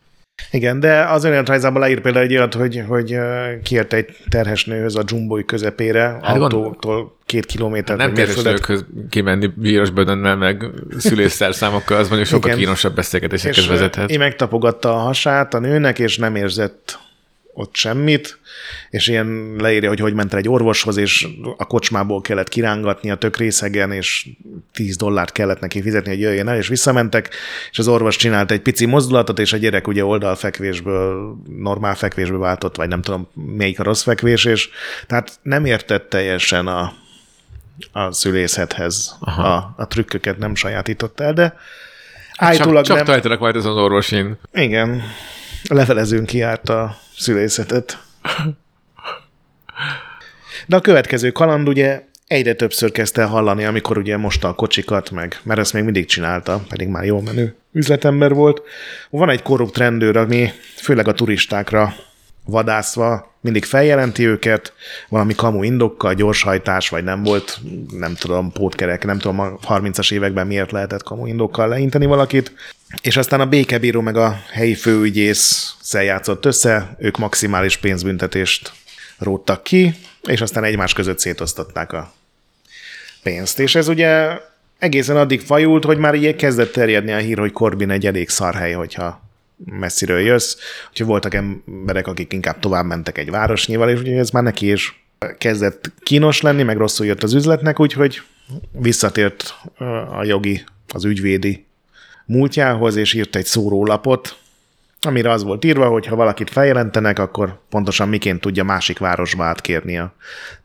Igen, de az önéletrajzában leír például egy olyat, hogy, hogy kiért egy terhes nőhöz a dzsumbói közepére, hát autótól gond... két kilométer. Hát nem terhes nőkhöz kimenni bíros bödönnel, meg számokkal, az mondjuk sokkal kínosabb beszélgetésekhez vezethet. Én megtapogatta a hasát a nőnek, és nem érzett ott semmit, és ilyen leírja, hogy hogy ment egy orvoshoz, és a kocsmából kellett kirángatni a tök részegen, és 10 dollárt kellett neki fizetni, hogy jöjjön el, és visszamentek, és az orvos csinált egy pici mozdulatot, és a gyerek ugye oldalfekvésből, normál fekvésből váltott, vagy nem tudom, melyik a rossz fekvés, és tehát nem értett teljesen a, a szülészethez. A, a trükköket nem sajátított el, de állítólag csak, csak nem... majd ez az orvosin. Igen. Levelezőn kiárt a szülészetet. De a következő kaland ugye egyre többször kezdte hallani, amikor ugye mosta a kocsikat meg, mert ezt még mindig csinálta, pedig már jó menő üzletember volt. Van egy korrupt rendőr, ami főleg a turistákra vadászva mindig feljelenti őket, valami kamu indokkal, gyorshajtás, vagy nem volt, nem tudom, pótkerek, nem tudom, a 30-as években miért lehetett kamu indokkal leinteni valakit. És aztán a békebíró meg a helyi főügyész játszott össze, ők maximális pénzbüntetést róttak ki, és aztán egymás között szétosztották a pénzt. És ez ugye egészen addig fajult, hogy már így kezdett terjedni a hír, hogy Corbin egy elég szarhely, hogyha messziről jössz. Úgyhogy voltak emberek, akik inkább tovább mentek egy városnyival, és ugye ez már neki is kezdett kínos lenni, meg rosszul jött az üzletnek, úgyhogy visszatért a jogi, az ügyvédi múltjához, és írt egy szórólapot, amire az volt írva, hogy ha valakit feljelentenek, akkor pontosan miként tudja másik városba átkérni a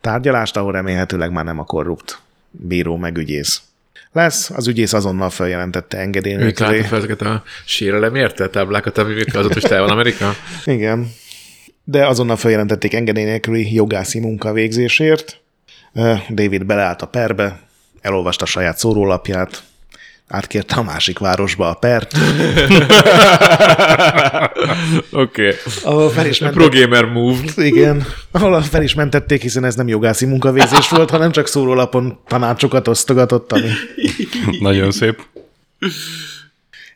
tárgyalást, ahol remélhetőleg már nem a korrupt bíró meg ügyész lesz, az ügyész azonnal feljelentette engedély Ők láttak fel ezeket a sérelem érte táblákat, amik azóta is van Amerika? Igen. De azonnal feljelentették engedély nélküli jogászi munka végzésért. David beleállt a perbe, elolvasta a saját szórólapját, átkérte a másik városba a pert. Oké. okay. Pro gamer move. Igen. Ahol fel is mentették, hiszen ez nem jogászi munkavégzés volt, hanem csak szórólapon tanácsokat osztogatott, ami... Nagyon szép.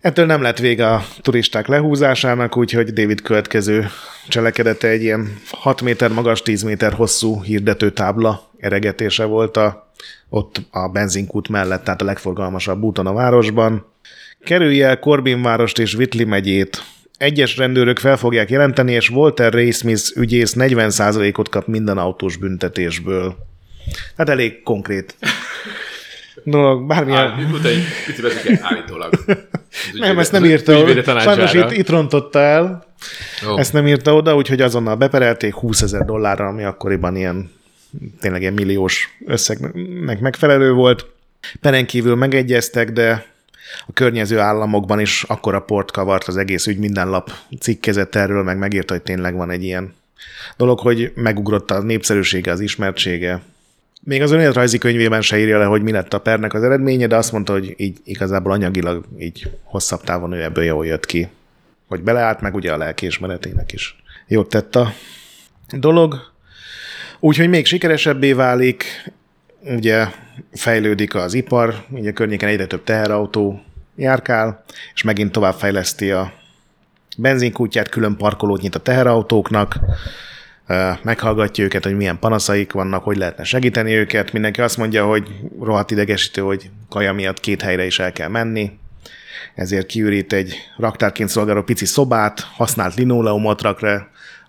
Ettől nem lett vége a turisták lehúzásának, úgyhogy David következő cselekedete egy ilyen 6 méter magas, 10 méter hosszú hirdető tábla eregetése volt a, ott a benzinkút mellett, tehát a legforgalmasabb úton a városban. Kerülj el Corbin várost és Whitley megyét. Egyes rendőrök fel fogják jelenteni, és Walter Ray Smith ügyész 40%-ot kap minden autós büntetésből. Hát elég konkrét dolog, bármilyen... Á, egy picit állítólag. nem, ezt nem írta. Sajnos itt, itt rontotta el. Oh. Ezt nem írta oda, úgyhogy azonnal beperelték 20 ezer dollárra, ami akkoriban ilyen tényleg ilyen milliós összegnek megfelelő volt. Peren kívül megegyeztek, de a környező államokban is akkora port kavart az egész ügy, minden lap cikkezett erről, meg megírta, hogy tényleg van egy ilyen dolog, hogy megugrott a népszerűsége, az ismertsége. Még az önéletrajzi könyvében se írja le, hogy mi lett a pernek az eredménye, de azt mondta, hogy így igazából anyagilag így hosszabb távon ő ebből jól jött ki. Hogy beleállt meg ugye a lelkiismeretének is. Jót tett a dolog. Úgyhogy még sikeresebbé válik, ugye fejlődik az ipar, ugye környéken egyre több teherautó járkál, és megint tovább fejleszti a benzinkútját, külön parkolót nyit a teherautóknak, meghallgatja őket, hogy milyen panaszaik vannak, hogy lehetne segíteni őket. Mindenki azt mondja, hogy rohadt idegesítő, hogy kaja miatt két helyre is el kell menni, ezért kiürít egy raktárként szolgáló pici szobát, használt linoleumot rak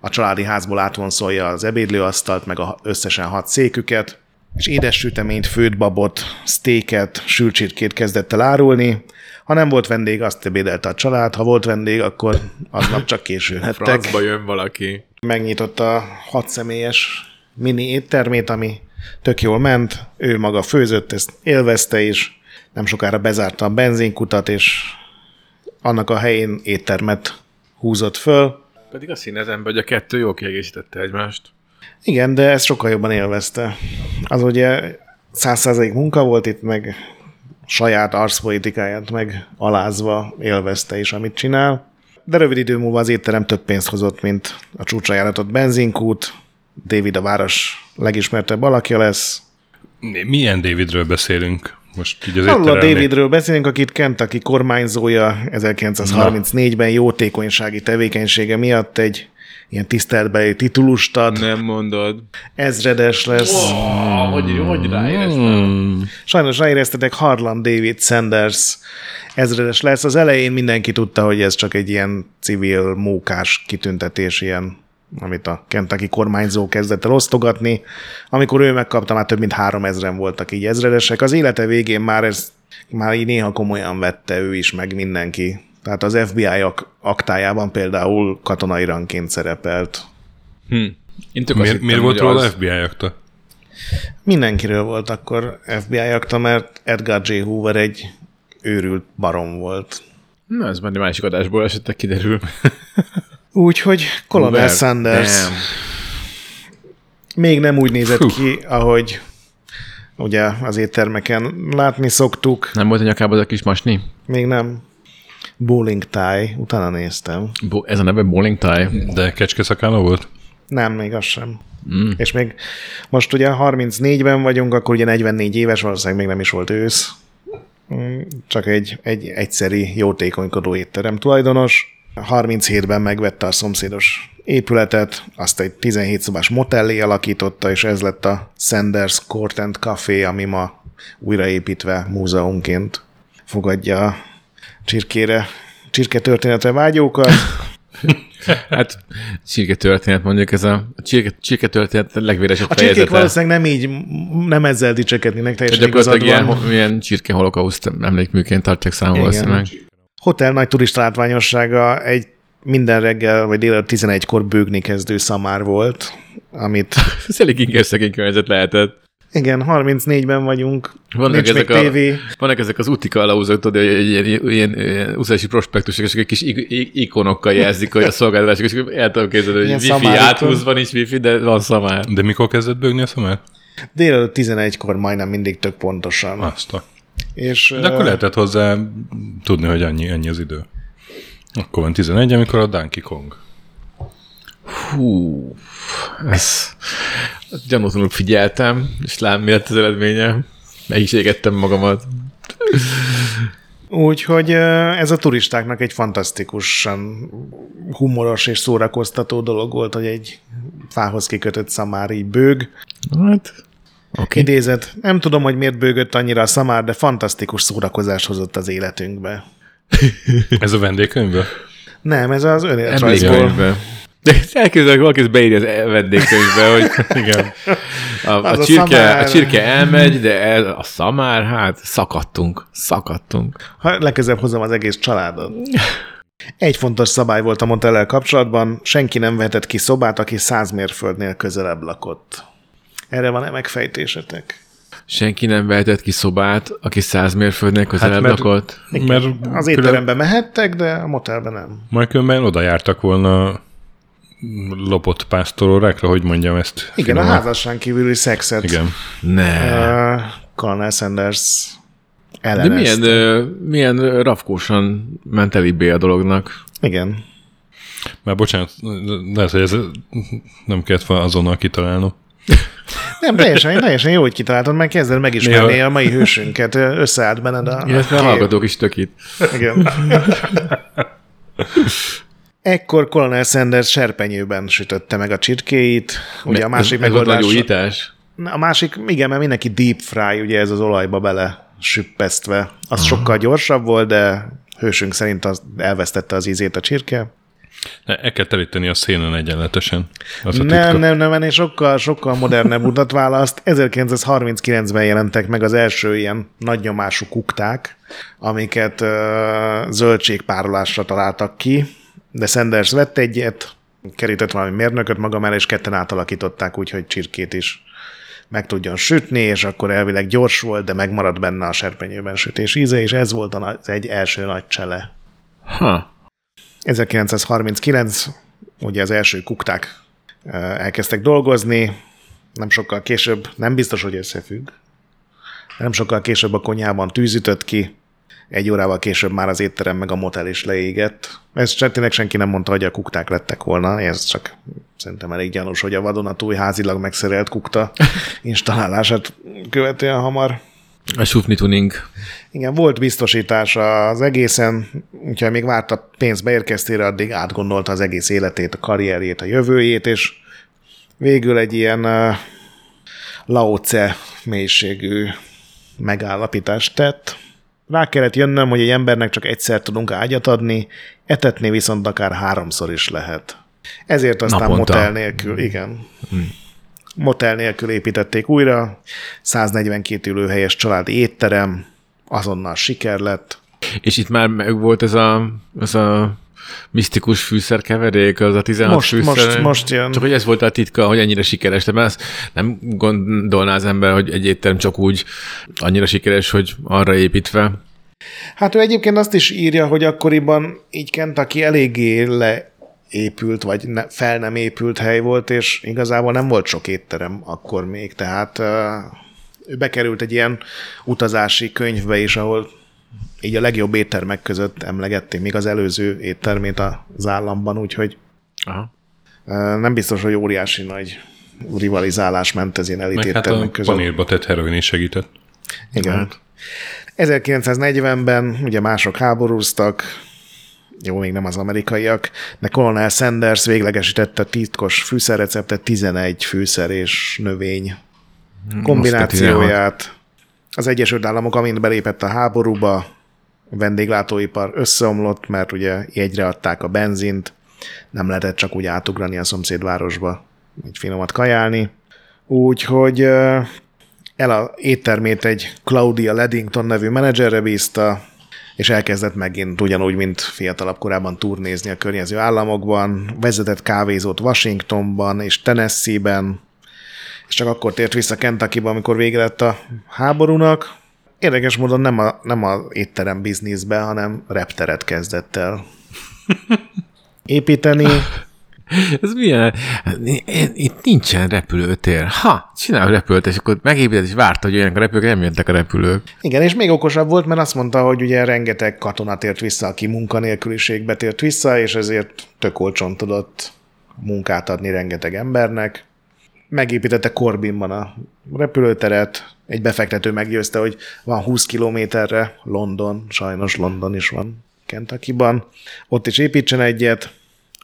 a családi házból átvonszolja az ebédlőasztalt, meg a összesen hat széküket, és édes süteményt, főtt babot, sztéket, sülcsirkét kezdett el árulni. Ha nem volt vendég, azt ebédelte a család, ha volt vendég, akkor aznap csak későn hettek. Francba jön valaki. Megnyitotta a hat személyes mini éttermét, ami tök jól ment, ő maga főzött, ezt élvezte is, nem sokára bezárta a benzinkutat, és annak a helyén éttermet húzott föl, pedig a színezem, hogy a kettő jól kiegészítette egymást. Igen, de ezt sokkal jobban élvezte. Az ugye százszázalék munka volt itt, meg saját arszpolitikáját meg alázva élvezte is, amit csinál. De rövid idő múlva az étterem több pénzt hozott, mint a csúcsra járatott benzinkút. David a város legismertebb alakja lesz. Milyen Davidről beszélünk? Most így az a Davidről beszélünk, akit Kentucky kormányzója 1934-ben jótékonysági tevékenysége miatt egy ilyen tiszteletbeli titulust ad. Nem mondod. Ezredes lesz. Oh, hogy, hogy ráéreztem? Hmm. Sajnos ráéreztetek Harlan David Sanders ezredes lesz. Az elején mindenki tudta, hogy ez csak egy ilyen civil mókás kitüntetés, ilyen amit a Kentucky kormányzó kezdett el osztogatni. Amikor ő megkapta, már több mint három ezren voltak így ezredesek. Az élete végén már ez már így néha komolyan vette ő is, meg mindenki. Tehát az FBI ak- aktájában például katonai rangként szerepelt. Hm. Én miért, miért volt róla az... FBI akta? Mindenkiről volt akkor FBI akta, mert Edgar J. Hoover egy őrült barom volt. Na, ez már egy másik adásból esetleg kiderül. Úgyhogy Colonel Sanders damn. még nem úgy nézett Hú. ki, ahogy ugye az éttermeken látni szoktuk. Nem volt a nyakában az a kis masni? Még nem. Bowling tie, utána néztem. Bo- ez a neve Bowling tie? De kecske szakála volt? Nem, még az sem. Mm. És még most ugye 34-ben vagyunk, akkor ugye 44 éves, valószínűleg még nem is volt ősz. Mm, csak egy, egy egyszeri jótékonykodó étterem tulajdonos. 37-ben megvette a szomszédos épületet, azt egy 17 szobás motellé alakította, és ez lett a Sanders Court and Café, ami ma újraépítve múzeumként fogadja a csirkére, csirke történetre vágyókat. hát csirke történet mondjuk, ez a, a csirke, csirke történet legvéresebb A csirkék valószínűleg nem így, nem ezzel dicsekednének, teljesen igazad van. Ilyen, ilyen csirke holokauszt emlékműként tartják számon valószínűleg. Hotel nagy turista látványossága egy minden reggel, vagy délelőtt 11-kor bőgni kezdő szamár volt, amit... Ez elég inkább szegény környezet lehetett. Igen, 34-ben vagyunk, Vannak nincs ezek, még a, tévé. vannak ezek az úti kalauzok, tudod, hogy ilyen, ilyen, ilyen, utazási prospektusok, és egy kis ik- ik- ikonokkal jelzik, hogy a szolgáltatások, és el tudom képzelni, hogy Ilyen wifi áthúzva nincs wifi, de van szamár. De mikor kezdett bőgni a szamár? Délelőtt 11-kor majdnem mindig tök pontosan. Azt a... És, De akkor lehetett hozzá tudni, hogy annyi, ennyi az idő. Akkor van 11, amikor a Donkey Kong. Hú, ez gyanútlanul figyeltem, és lám mi lett az eredménye. Meg is égettem magamat. Úgyhogy ez a turistáknak egy fantasztikusan humoros és szórakoztató dolog volt, hogy egy fához kikötött szamár így bőg. Hát, oké. Idézet, nem tudom, hogy miért bőgött annyira a szamár, de fantasztikus szórakozást hozott az életünkbe. Ez a vendégkönyvből? Nem, ez az önéletrajzból. De elképzelek, valaki ezt beírja az e- vendégkönyvbe, hogy Igen. a, a, a csirke, szamár. a csirke elmegy, de el, a szamár, hát szakadtunk, szakadtunk. Ha legkezebb hozom az egész családot. Egy fontos szabály volt a motellel kapcsolatban, senki nem vehetett ki szobát, aki száz mérföldnél közelebb lakott. Erre van-e megfejtésetek? Senki nem vehetett ki szobát, aki száz mérföldnél közelebb hát, mert- lakott. Mert Az étterembe mehettek, de a motelbe nem. Majd különben oda jártak volna lopott pásztorórákra, hogy mondjam ezt. Igen, a finoman. házasság kívüli szexet Igen. Ne. uh, Colonel Sanders De ellenezte. milyen, ö, milyen rafkósan ment elébbé a dolognak. Igen. Már bocsánat, lehet, hogy ez nem kellett volna azonnal kitalálnom. Nem, teljesen, teljesen jó, hogy kitaláltad, mert kezded megismerni a mai hősünket. Összeállt benned a... Illetve a hallgatók is tök itt. Igen. Ekkor Colonel Sanders serpenyőben sütötte meg a csirkéit. Ugye a másik ez, ez megoldás... újítás. A másik, igen, mert mindenki deep fry, ugye ez az olajba bele süppesztve. Az sokkal gyorsabb volt, de hősünk szerint az elvesztette az ízét a csirke. Ne, el kell teríteni a szénen egyenletesen. Az a Nem, titka. nem, nem, ennél sokkal, sokkal modernebb utat választ. 1939-ben jelentek meg az első ilyen nagy nyomású kukták, amiket ö, zöldségpárolásra találtak ki, de Sanders vett egyet, kerített valami mérnököt maga mellé, és ketten átalakították úgy, hogy csirkét is meg tudjon sütni, és akkor elvileg gyors volt, de megmaradt benne a serpenyőben sütés íze, és ez volt az egy első nagy csele. Ha. 1939, ugye az első kukták elkezdtek dolgozni, nem sokkal később, nem biztos, hogy összefügg, nem sokkal később a konyhában tűzütött ki, egy órával később már az étterem meg a motel is leégett. Ez se- tényleg senki nem mondta, hogy a kukták lettek volna, ez csak szerintem elég gyanús, hogy a vadonatúj házilag megszerelt kukta installálását követően hamar A sufni tuning. igen, volt biztosítás az egészen, úgyhogy még várt a pénz beérkeztére, addig átgondolta az egész életét, a karrierjét, a jövőjét, és végül egy ilyen uh, laoce mélységű megállapítást tett. Rá kellett jönnöm, hogy egy embernek csak egyszer tudunk ágyat adni, etetni viszont akár háromszor is lehet. Ezért aztán Naponta. motel nélkül, igen. Motel nélkül építették újra, 142 ülőhelyes családi étterem, azonnal siker lett. És itt már meg volt ez a, ez a misztikus fűszerkeverék, az a 16 Most, fűszer. most, most jön. Csak hogy ez volt a titka, hogy ennyire sikeres. De ezt nem gondolná az ember, hogy egy étterem csak úgy annyira sikeres, hogy arra építve. Hát ő egyébként azt is írja, hogy akkoriban így Kentucky eléggé leépült, vagy ne, fel nem épült hely volt, és igazából nem volt sok étterem akkor még, tehát ő bekerült egy ilyen utazási könyvbe is, ahol így a legjobb éttermek között emlegették még az előző éttermét az államban, úgyhogy Aha. nem biztos, hogy óriási nagy rivalizálás ment ez ilyen elit Meg hát éttermek a között. panírba tett heroin is segített. Igen. Hát. 1940-ben ugye mások háborúztak, jó, még nem az amerikaiak, de Colonel Sanders véglegesítette a titkos fűszerreceptet 11 fűszer és növény kombinációját. Az Egyesült Államok, amint belépett a háborúba, a vendéglátóipar összeomlott, mert ugye jegyre adták a benzint, nem lehetett csak úgy átugrani a szomszédvárosba, így finomat kajálni. Úgyhogy el a éttermét egy Claudia Leddington nevű menedzserre bízta, és elkezdett megint ugyanúgy, mint fiatalabb korában turnézni a környező államokban, vezetett kávézót Washingtonban és Tennessee-ben, és csak akkor tért vissza Kentucky-ba, amikor vége lett a háborúnak. Érdekes módon nem a, nem a étterem bizniszbe, hanem repteret kezdett el építeni. Ez milyen? Itt nincsen repülőtér. Ha, csinál repülőt, és akkor megépített, és várta, hogy jöjjenek a repülők, nem jöttek a repülők. Igen, és még okosabb volt, mert azt mondta, hogy ugye rengeteg katona tért vissza, aki munkanélküliségbe tért vissza, és ezért tök olcsón tudott munkát adni rengeteg embernek. Megépítette Corbinban a repülőteret, egy befektető meggyőzte, hogy van 20 kilométerre London, sajnos London is van Kentucky-ban. Ott is építsen egyet,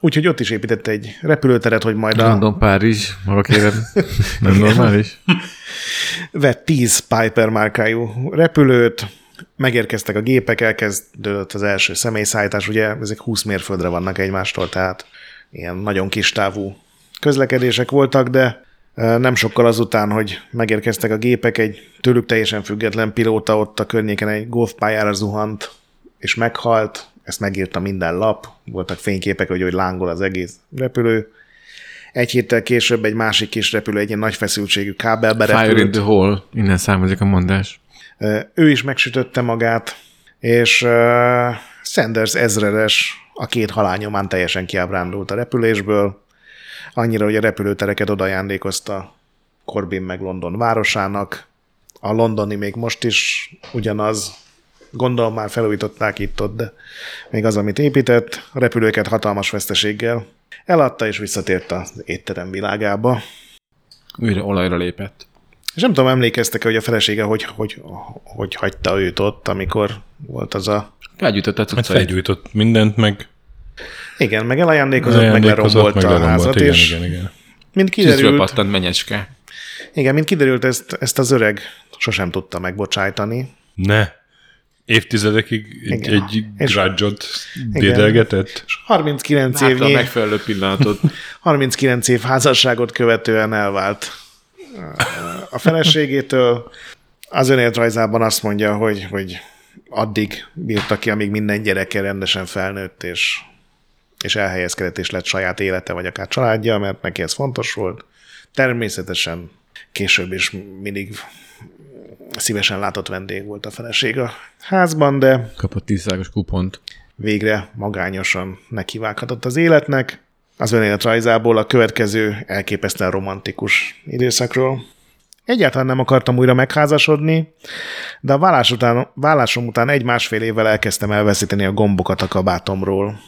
Úgyhogy ott is épített egy repülőteret, hogy majd a... London, Párizs, maga kérem. Nem normális? Vett 10 Piper márkájú repülőt, megérkeztek a gépek, elkezdődött az első személyszállítás, ugye ezek 20 mérföldre vannak egymástól, tehát ilyen nagyon kis távú közlekedések voltak, de nem sokkal azután, hogy megérkeztek a gépek, egy tőlük teljesen független pilóta ott a környéken egy golfpályára zuhant, és meghalt, ezt megírta minden lap, voltak fényképek, hogy, hogy lángol az egész repülő. Egy héttel később egy másik kis repülő egy ilyen nagy feszültségű kábelbe repült. Fire in the hole, innen származik a mondás. Ő is megsütötte magát, és uh, Sanders ezredes a két halálnyomán teljesen kiábrándult a repülésből, annyira, hogy a repülőtereket odajándékozta Corbin meg London városának. A londoni még most is ugyanaz, gondolom már felújították itt-ott, de még az, amit épített, a repülőket hatalmas veszteséggel eladta és visszatért az étterem világába. Újra olajra lépett. És nem tudom, emlékeztek hogy a felesége hogy, hogy, hogy hagyta őt ott, amikor volt az a... Felgyújtott a Hát felgyújtott mindent, meg... Igen, meg elajándékozott, meg lerombolta a házat, igen, és igen, igen. mint kiderült... pattant menyecske. Igen, mint kiderült, ezt, ezt az öreg sosem tudta megbocsájtani. Ne évtizedekig egy, egy grudge-ot dédelgetett. 39 év a megfelelő pillanatot. 39 év házasságot követően elvált a feleségétől. Az önéletrajzában azt mondja, hogy, hogy addig bírta ki, amíg minden gyereke rendesen felnőtt, és, és elhelyezkedett, és lett saját élete, vagy akár családja, mert neki ez fontos volt. Természetesen később is mindig szívesen látott vendég volt a feleség a házban, de... Kapott tízszágos kupont. Végre magányosan nekivághatott az életnek. Az önéletrajzából a következő elképesztően romantikus időszakról. Egyáltalán nem akartam újra megházasodni, de a vállás után, vállásom után egy-másfél évvel elkezdtem elveszíteni a gombokat a kabátomról.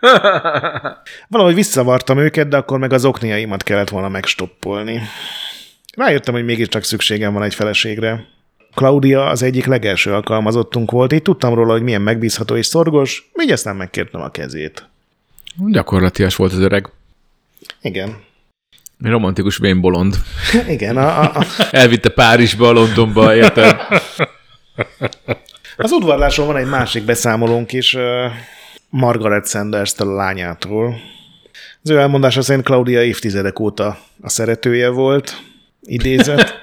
Valahogy visszavartam őket, de akkor meg az okniaimat kellett volna megstoppolni. Rájöttem, hogy mégiscsak szükségem van egy feleségre. Claudia az egyik legelső alkalmazottunk volt, így tudtam róla, hogy milyen megbízható és szorgos, így aztán megkértem a kezét. Gyakorlatias volt az öreg. Igen. Romantikus vén bolond. Igen. A, a, a... Elvitte Párizsba, Londonba, érted? Az udvarláson van egy másik beszámolónk is, Margaret sanders a lányától. Az ő elmondása szerint Claudia évtizedek óta a szeretője volt, idézet.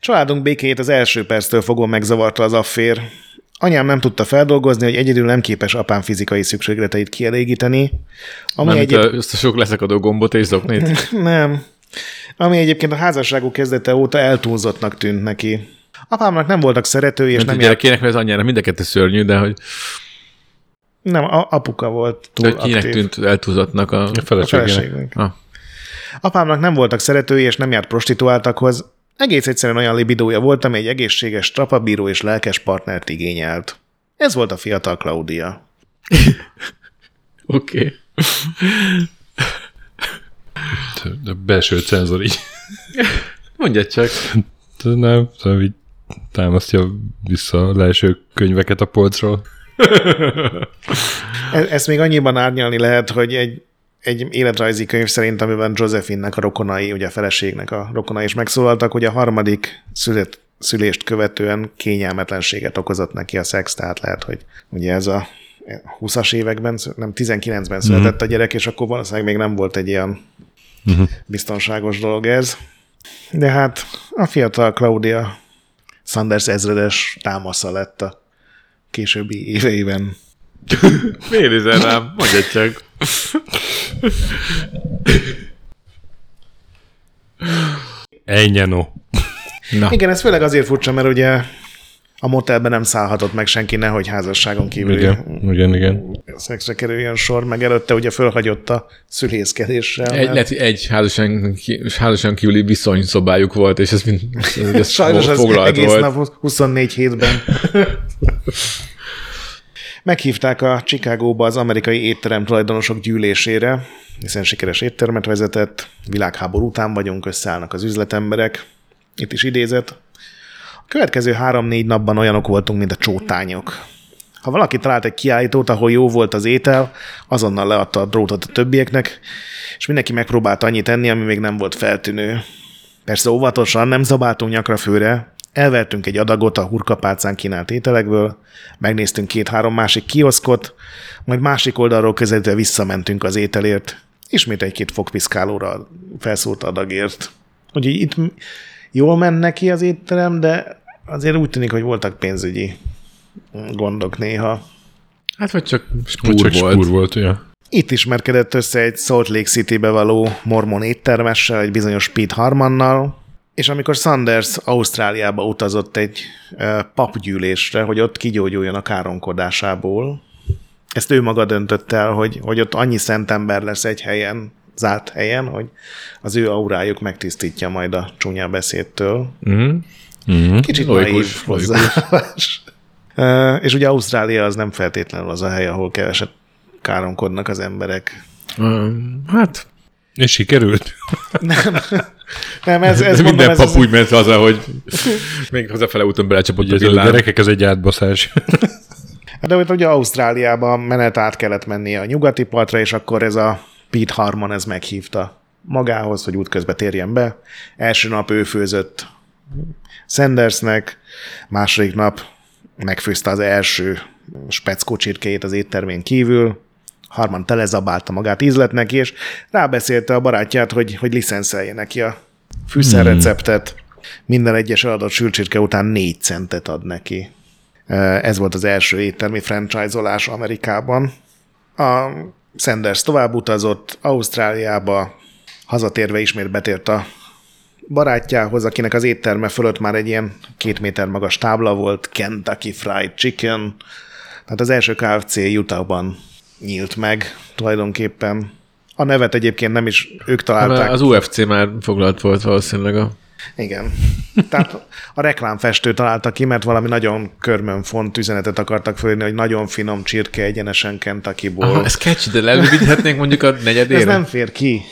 Családunk békéjét az első perctől fogva megzavarta az affér. Anyám nem tudta feldolgozni, hogy egyedül nem képes apám fizikai szükségleteit kielégíteni. Ami nem, egyéb... a, ezt a sok leszakadó gombot és zoknét? nem. Ami egyébként a házasságuk kezdete óta eltúlzottnak tűnt neki. Apámnak nem voltak szeretői, és nem, nem gyerekének, mert az anyjára mind a kettő szörnyű, de hogy... Nem, a, apuka volt túl de kinek aktív. tűnt eltúlzottnak a, a feleségnek? A ah. Apámnak nem voltak szeretői, és nem járt prostituáltakhoz. Egész egyszerűen olyan libidója volt, ami egy egészséges, trapabíró és lelkes partnert igényelt. Ez volt a fiatal Claudia. Oké. okay. De belső cenzor így. Mondja csak. Nem, tudom, így támasztja vissza a leeső könyveket a polcról. E-, ezt még annyiban árnyalni lehet, hogy egy egy életrajzi könyv szerint, amiben Josephinnek a rokonai, ugye a feleségnek a rokonai is megszólaltak, hogy a harmadik szület, szülést követően kényelmetlenséget okozott neki a szex, tehát lehet, hogy ugye ez a 20-as években, nem 19-ben született uh-huh. a gyerek, és akkor valószínűleg még nem volt egy ilyen uh-huh. biztonságos dolog ez. De hát a fiatal Claudia Sanders ezredes támasza lett a későbbi éveiben. Miért nézel rám? Mondja csak. Ennyi no. Na. Igen, ez főleg azért furcsa, mert ugye a motelben nem szállhatott meg senki, nehogy házasságon kívül igen, igen, igen. szexre kerüljön sor, meg előtte ugye fölhagyott a szülészkedéssel. Egy, mert... lehet, egy házasan, házasan kívüli viszonyszobájuk volt, és ez, mind, ez Sajnos az egész volt. nap 24 hétben. Meghívták a Chicagóba az amerikai étterem tulajdonosok gyűlésére, hiszen sikeres éttermet vezetett, világháború után vagyunk, összeállnak az üzletemberek. Itt is idézett. A következő három-négy napban olyanok voltunk, mint a csótányok. Ha valaki talált egy kiállítót, ahol jó volt az étel, azonnal leadta a drótot a többieknek, és mindenki megpróbált annyit enni, ami még nem volt feltűnő. Persze óvatosan nem zabáltunk nyakra főre, Elvertünk egy adagot a hurkapálcán kínált ételekből, megnéztünk két-három másik kioszkot, majd másik oldalról közelítve visszamentünk az ételért, ismét egy-két fogpiszkálóra felszólt adagért. Úgyhogy itt jól ment neki az étterem, de azért úgy tűnik, hogy voltak pénzügyi gondok néha. Hát vagy csak spúr vagy csak volt. Spúr volt ja. Itt ismerkedett össze egy Salt Lake City-be való mormon éttermessel, egy bizonyos Pete Harmannal, és amikor Sanders Ausztráliába utazott egy papgyűlésre, hogy ott kigyógyuljon a káronkodásából, ezt ő maga döntött el, hogy, hogy ott annyi szent ember lesz egy helyen, zárt helyen, hogy az ő aurájuk megtisztítja majd a csúnya beszédtől. Mm-hmm. Mm-hmm. Kicsit naív hozzáállás. és ugye Ausztrália az nem feltétlenül az a hely, ahol keveset káromkodnak az emberek. Hát és sikerült? Nem. Nem, ez, ez mondom, Minden ez pap az... úgy ment haza, hogy még hazafele úton belecsapott a villám. A gyerekek, ez egy átbaszás. De ugye Ausztráliában menet át kellett mennie a nyugati partra, és akkor ez a Pete Harmon ez meghívta magához, hogy útközben térjen be. Első nap ő főzött Sandersnek, második nap megfőzte az első speckó csirkéjét az éttermén kívül, Harman telezabálta magát ízletnek, és rábeszélte a barátját, hogy, hogy licenszelje neki a fűszerreceptet. Hmm. Minden egyes eladott sülcsirke után négy centet ad neki. Ez volt az első éttermi franchise-olás Amerikában. A Sanders tovább utazott Ausztráliába, hazatérve ismét betért a barátjához, akinek az étterme fölött már egy ilyen két méter magas tábla volt, Kentucky Fried Chicken, tehát az első KFC Utahban nyílt meg tulajdonképpen. A nevet egyébként nem is ők találták. Az UFC már foglalt volt valószínűleg a igen. Tehát a reklámfestő találta ki, mert valami nagyon körmön font üzenetet akartak fölírni, hogy nagyon finom csirke egyenesen Kentuckyból. Aha, ez catchy, de lelővidhetnénk mondjuk a negyedére? Ez nem fér ki.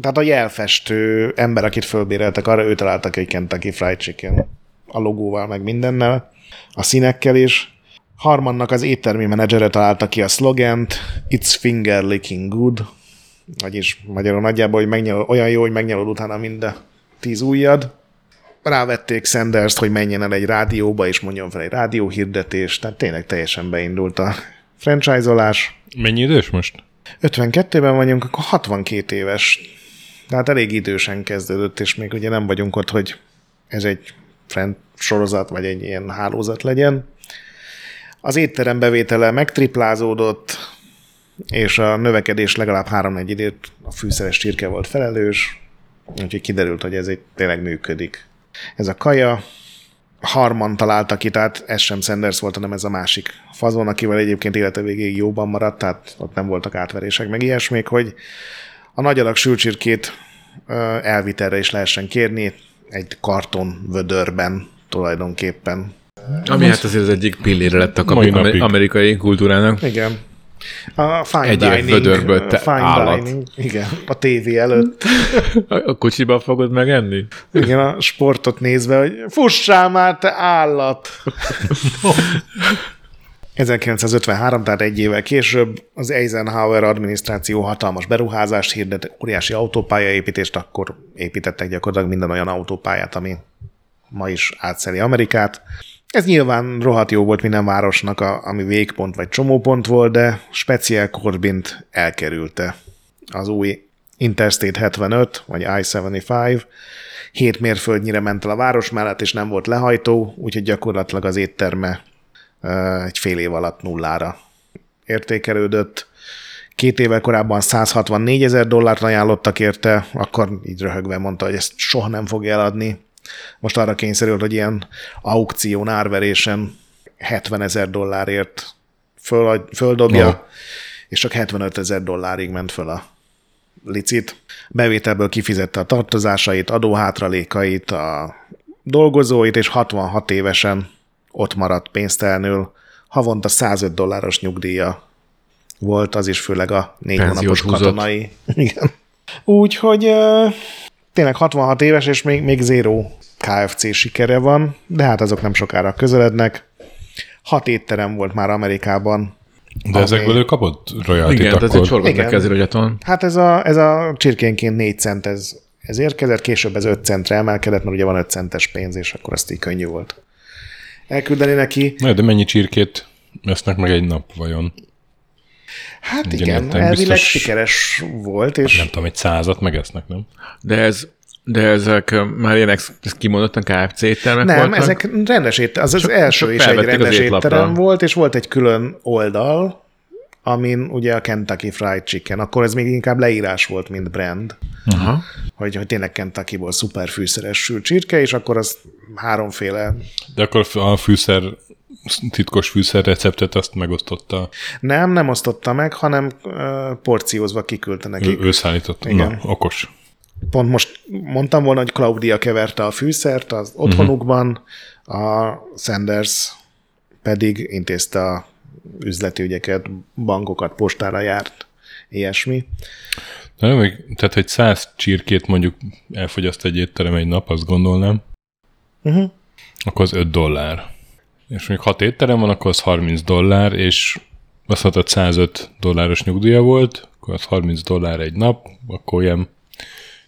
Tehát a jelfestő ember, akit fölbéreltek, arra ő találtak egy Kentucky Fried Chicken. A logóval, meg mindennel. A színekkel is. Harmannak az éttermi menedzsere találta ki a szlogent It's finger licking good, vagyis magyarul nagyjából, hogy megnyel, olyan jó, hogy megnyelod utána mind a tíz ujjad. Rávették sanders hogy menjen el egy rádióba, és mondjon fel egy rádióhirdetést, tehát tényleg teljesen beindult a franchise-olás. Mennyi idős most? 52-ben vagyunk, akkor 62 éves. Tehát elég idősen kezdődött, és még ugye nem vagyunk ott, hogy ez egy friend sorozat, vagy egy ilyen hálózat legyen. Az étterem bevétele megtriplázódott, és a növekedés legalább három időt a fűszeres csirke volt felelős, úgyhogy kiderült, hogy ez egy tényleg működik. Ez a kaja, Harman találta ki, tehát ez sem Sanders volt, hanem ez a másik fazon, akivel egyébként élete végéig jóban maradt, tehát ott nem voltak átverések, meg ilyesmik, hogy a nagy adag sülcsirkét elvitelre is lehessen kérni, egy karton vödörben tulajdonképpen. Ami hát azért az egyik pillére lett a kapi, amerikai kultúrának. Igen. A fine Egy dining. vödörből te fine állat. dining. Igen, a tévé előtt. A kocsiba fogod megenni? Igen, a sportot nézve, hogy fussál már, te állat! 1953, tehát egy évvel később az Eisenhower adminisztráció hatalmas beruházást hirdet, óriási autópályaépítést, akkor építettek gyakorlatilag minden olyan autópályát, ami ma is átszeli Amerikát. Ez nyilván rohadt jó volt minden városnak, a, ami végpont vagy csomópont volt, de speciál Corbint elkerülte. Az új Interstate 75, vagy I-75, 7 mérföldnyire ment el a város mellett, és nem volt lehajtó, úgyhogy gyakorlatilag az étterme egy fél év alatt nullára értékelődött. Két évvel korábban 164 ezer dollárt ajánlottak érte, akkor így röhögve mondta, hogy ezt soha nem fogja eladni. Most arra kényszerült, hogy ilyen aukción, árverésen 70 ezer dollárért föl, földobja, no. és csak 75 ezer dollárig ment föl a licit. Bevételből kifizette a tartozásait, adóhátralékait, a dolgozóit, és 66 évesen ott maradt pénztelenül. Havonta 105 dolláros nyugdíja volt, az is főleg a négy hónapos katonai. Igen. Úgyhogy tényleg 66 éves, és még, még zéró KFC sikere van, de hát azok nem sokára közelednek. Hat étterem volt már Amerikában. De ami... ezekből ő kapott royalty Igen, akkor. ez egy kezirogyaton. Hát ez a, ez a csirkénként 4 cent ez, ez érkezett, később ez 5 centre emelkedett, mert ugye van 5 centes pénz, és akkor azt így könnyű volt elküldeni neki. Na, de mennyi csirkét esznek meg egy nap vajon? Hát Ugyan igen, elvileg biztos, sikeres volt. És... Nem tudom, egy százat megesznek, nem? De ez de ezek már ilyen kimondottan KFC éttermek Nem, voltak? ezek rendes étterem. Az az első is egy rendes étterem volt, és volt egy külön oldal, amin ugye a Kentucky Fried Chicken, akkor ez még inkább leírás volt, mint brand. Aha. Hogy, hogy tényleg Kentuckyból szuper fűszeres sült csirke, és akkor az háromféle... De akkor a fűszer titkos fűszer receptet azt megosztotta? Nem, nem osztotta meg, hanem porciózva kiküldte nekik. Ő, ő szállította. Igen. Na, okos. Pont most mondtam volna, hogy Claudia keverte a fűszert az otthonukban, uh-huh. a Sanders pedig intézte a üzleti ügyeket, bankokat, postára járt, ilyesmi. Na, meg, tehát, hogy száz csirkét mondjuk elfogyaszt egy étterem egy nap, azt gondolnám, uh-huh. akkor az 5 dollár. És még hat étterem van, akkor az 30 dollár, és azt mondtad 105 dolláros nyugdíja volt, akkor az 30 dollár egy nap, akkor ilyen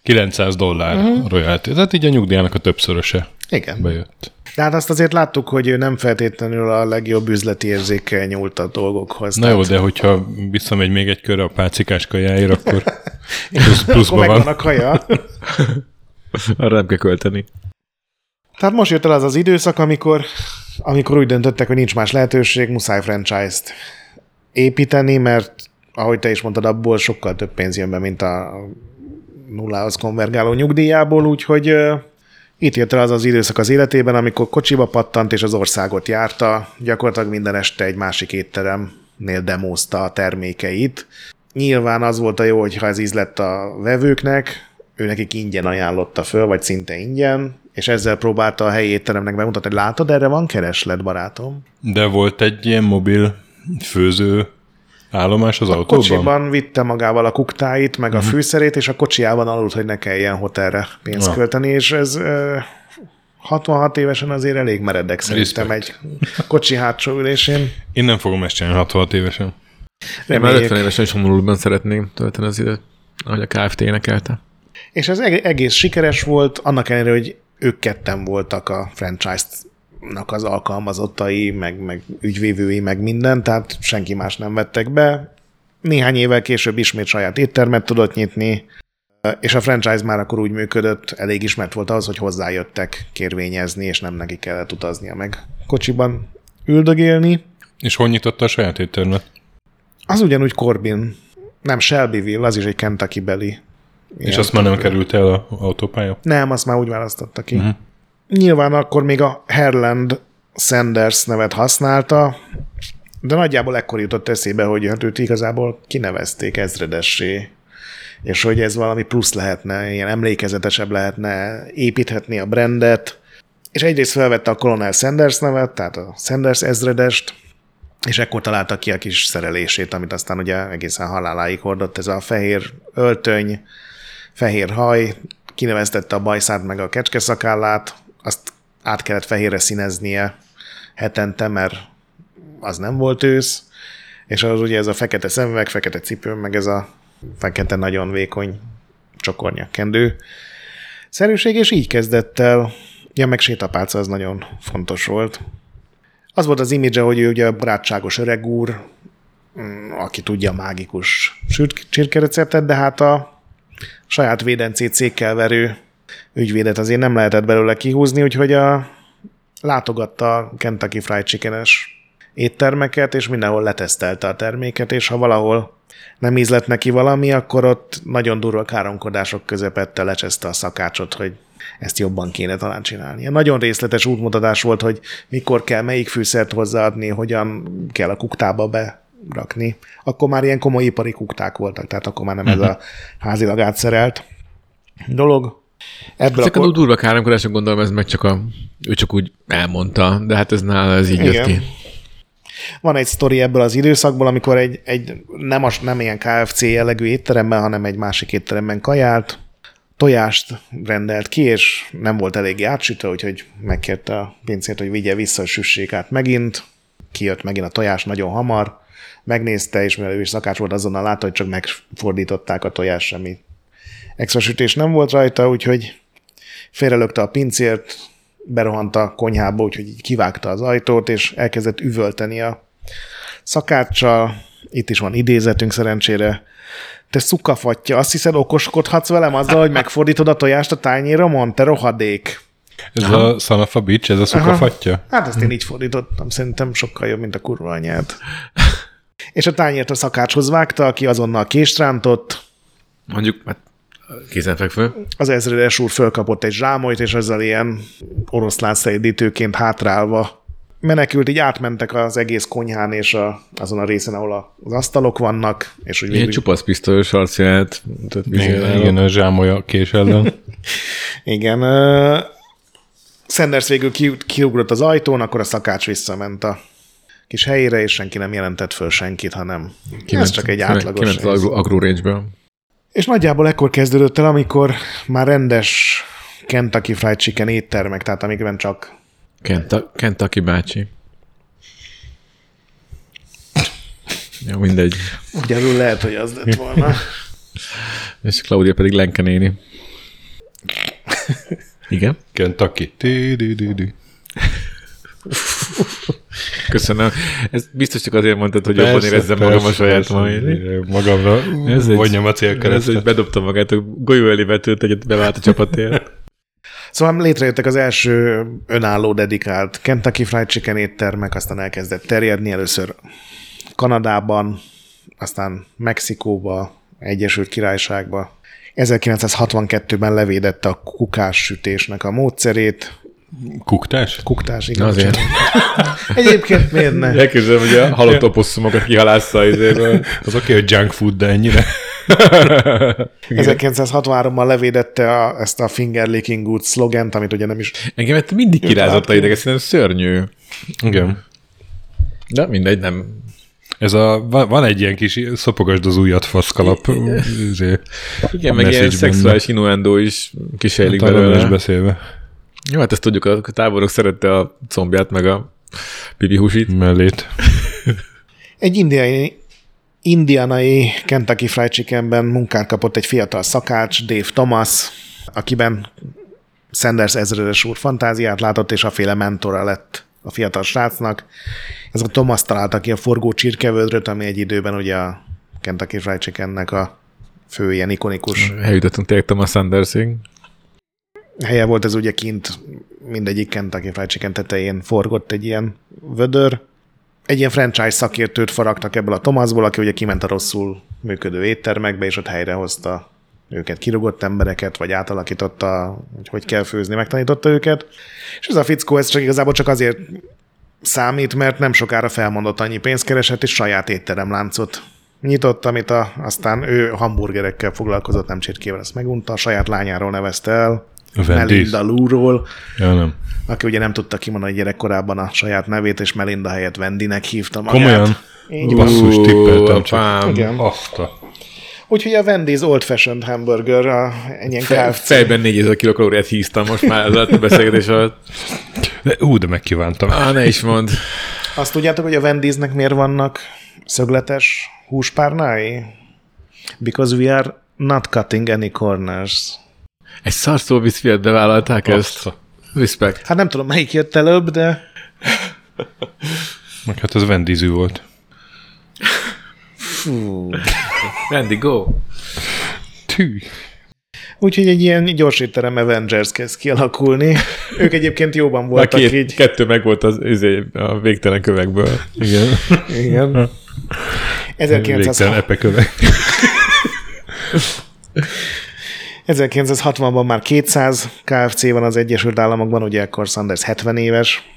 900 dollár uh-huh. royalty. Tehát így a nyugdíjának a többszöröse Igen. bejött. De hát azt azért láttuk, hogy ő nem feltétlenül a legjobb üzleti érzékkel nyúlt a dolgokhoz. Na tehát... jó, de hogyha visszamegy még egy körre a pácikás kajáért, akkor plusz, pluszban van. a kaja. Arra nem kell költeni. Tehát most jött el az az időszak, amikor, amikor úgy döntöttek, hogy nincs más lehetőség, muszáj franchise-t építeni, mert ahogy te is mondtad, abból sokkal több pénz jön be, mint a nullához konvergáló nyugdíjából, úgyhogy itt jött el az az időszak az életében, amikor kocsiba pattant és az országot járta, gyakorlatilag minden este egy másik étteremnél demózta a termékeit. Nyilván az volt a jó, hogy ha ez ízlett a vevőknek, ő nekik ingyen ajánlotta föl, vagy szinte ingyen, és ezzel próbálta a helyi étteremnek bemutatni, hogy látod, erre van kereslet, barátom. De volt egy ilyen mobil főző állomás az a autóban? kocsiban vitte magával a kuktáit, meg uh-huh. a mhm. fűszerét, és a kocsiában aludt, hogy ne kelljen hotelre pénzt ja. költeni, és ez 66 évesen azért elég meredek szerintem Respect. egy kocsi hátsó ülésén. Én nem fogom ezt csinálni 66 évesen. Én már 50 évesen is homolulban szeretném tölteni az időt, ahogy a KFT énekelte. És ez egész sikeres volt, annak ellenére, hogy ők ketten voltak a franchise nak az alkalmazottai, meg, meg ügyvévői, meg minden, tehát senki más nem vettek be. Néhány évvel később ismét saját éttermet tudott nyitni, és a franchise már akkor úgy működött, elég ismert volt az, hogy hozzájöttek kérvényezni, és nem neki kellett utaznia meg kocsiban üldögélni. És hol nyitotta a saját éttermet? Az ugyanúgy Corbin. Nem Shelbyville, az is egy Kentucky beli. És azt már nem került el a autópálya? Nem, azt már úgy választotta ki. Uh-huh. Nyilván akkor még a Herland Sanders nevet használta, de nagyjából ekkor jutott eszébe, hogy hát őt igazából kinevezték ezredessé, és hogy ez valami plusz lehetne, ilyen emlékezetesebb lehetne, építhetni a brandet, és egyrészt felvette a Colonel Sanders nevet, tehát a Sanders ezredest, és ekkor találta ki a kis szerelését, amit aztán ugye egészen haláláig hordott, ez a fehér öltöny, fehér haj, kineveztette a bajszát meg a kecskeszakállát, azt át kellett fehérre színeznie hetente, mert az nem volt ősz, és az ugye ez a fekete szemüveg, fekete cipő, meg ez a fekete nagyon vékony csokornyak kendő szerűség, és így kezdett el. Ja, meg sétapálca az nagyon fontos volt. Az volt az imidzse, hogy ő ugye a barátságos öreg úr, mm, aki tudja a mágikus csirkereceptet, de hát a saját védencét székkel verő ügyvédet azért nem lehetett belőle kihúzni, úgyhogy a, látogatta Kentucky Fried chicken éttermeket, és mindenhol letesztelte a terméket, és ha valahol nem ízlett neki valami, akkor ott nagyon durva káromkodások közepette lecseszte a szakácsot, hogy ezt jobban kéne talán csinálni. Nagyon részletes útmutatás volt, hogy mikor kell melyik fűszert hozzáadni, hogyan kell a kuktába berakni. Akkor már ilyen komoly ipari kukták voltak, tehát akkor már nem uh-huh. ez a házilag átszerelt dolog. Ebből Ezek a, a durva káromkodások gondolom, ez meg csak a, ő csak úgy elmondta, de hát ez nála ez így Igen. jött ki. Van egy sztori ebből az időszakból, amikor egy, egy nem, az, nem ilyen KFC jellegű étteremben, hanem egy másik étteremben kajált, tojást rendelt ki, és nem volt eléggé átsütő, úgyhogy megkérte a pincét, hogy vigye vissza a süssék át megint. Kijött megint a tojás nagyon hamar, megnézte, és mivel ő is szakács volt, azonnal látta, hogy csak megfordították a tojás, semmi extra sütés nem volt rajta, úgyhogy félrelökte a pincért, berohant a konyhába, úgyhogy így kivágta az ajtót, és elkezdett üvölteni a szakáccsal. Itt is van idézetünk szerencsére. Te szukafatja, azt hiszed okoskodhatsz velem azzal, hogy megfordítod a tojást a tányéromon? Te rohadék! Ez Aha. a son of a bitch, ez a szukafatja? Aha. Hát ezt én így fordítottam, szerintem sokkal jobb, mint a kurva anyát. És a tányért a szakácshoz vágta, aki azonnal kést rántott. Mondjuk, hát Kézenfekvő. Az ezredes úr fölkapott egy zsámolyt, és ezzel ilyen oroszlán szedítőként hátrálva menekült, így átmentek az egész konyhán és a, azon a részen, ahol az asztalok vannak. És úgy Ilyen végül... csupasz pisztolyos arcját. Igen, igen, a zsámolya kés ellen. igen. Uh, Sanders végül ki, kiugrott az ajtón, akkor a szakács visszament a kis helyére, és senki nem jelentett föl senkit, hanem kiment, ez csak egy átlagos... Kiment az agro range és nagyjából ekkor kezdődött el, amikor már rendes Kentucky Fried Chicken éttermek, tehát amikben csak... Kenta- Kentucky bácsi. Ja, mindegy. Ugyanúgy lehet, hogy az lett volna. És Claudia pedig Lenke néni. Igen? Kentucky. Köszönöm. Ez biztos csak azért mondtad, hogy persze, jobban érezzem persze, magam a saját Magamra ez vonjam a célkeresztet. Ez egy bedobta magát, a golyó elé vetőt, egyet bevált a csapatért. Szóval létrejöttek az első önálló dedikált Kentucky Fried Chicken éttermek, aztán elkezdett terjedni először Kanadában, aztán Mexikóba, Egyesült Királyságba. 1962-ben levédette a kukás sütésnek a módszerét, Kuktás? Kuktás, igen. Azért. Egyébként miért ne? Elképzelem, hogy a halott oposszumokat kihalásza az izéből. Az oké, okay, hogy junk food, de ennyire. 1963-ban levédette a, ezt a finger licking good szlogent, amit ugye nem is... Engem mindig kirázott a ideg, nem szörnyű. Igen. De mindegy, nem. Ez a, van, van egy ilyen kis szopogasd az újat faszkalap. Izé, Igen, meg ilyen szexuális innuendo is kisejlik hát, belőle. beszélve. Jó, hát ezt tudjuk, a táborok szerette a combját, meg a pipi húsit. Mellét. Egy indiai, indianai Kentucky Fried Chickenben munkát kapott egy fiatal szakács, Dave Thomas, akiben Sanders ezredes úr fantáziát látott, és a féle mentora lett a fiatal srácnak. Ez a Thomas találta ki a forgó csirkevődröt, ami egy időben ugye a Kentucky Fried Chickennek a fő ilyen ikonikus. Eljutottunk tényleg Thomas Sandersig helye volt, ez ugye kint mindegyik Kentucky Fried Chicken tetején forgott egy ilyen vödör. Egy ilyen franchise szakértőt faragtak ebből a Thomasból, aki ugye kiment a rosszul működő éttermekbe, és ott helyrehozta őket, kirugott embereket, vagy átalakította, hogy hogy kell főzni, megtanította őket. És ez a fickó, ez csak igazából csak azért számít, mert nem sokára felmondott annyi pénzt keresett, és saját étteremláncot nyitott, amit a, aztán ő hamburgerekkel foglalkozott, nem csirkével, ezt megunta, a saját lányáról nevezte el, Melinda Lou-ról, ja, nem. aki ugye nem tudta kimondani gyerekkorában a saját nevét, és Melinda helyett Wendynek hívta magát. Komolyan? Így Basszus, tippeltem csak. Igen. Aszta. Úgyhogy a Wendy's Old Fashioned Hamburger, a ennyien Fe, KFC. Fejben 4000 kilokalóriát híztam most már ez a beszélgetés alatt. De, ú, de megkívántam. Ah, ne is mond. Azt tudjátok, hogy a Wendy'snek miért vannak szögletes húspárnái? Because we are not cutting any corners. Egy szarszó viszfiat bevállalták Azt. ezt. Respect. Hát nem tudom, melyik jött előbb, de... Meg hát ez vendízű volt. Fú. Vendi, go! Tű. Úgyhogy egy ilyen gyors étterem Avengers kezd kialakulni. Ők egyébként jóban voltak két, így. Kettő meg volt az, izé, a végtelen kövekből. Igen. Igen. 1900... Végtelen epekövek. 1960-ban már 200 KFC van az Egyesült Államokban, ugye akkor Sanders 70 éves,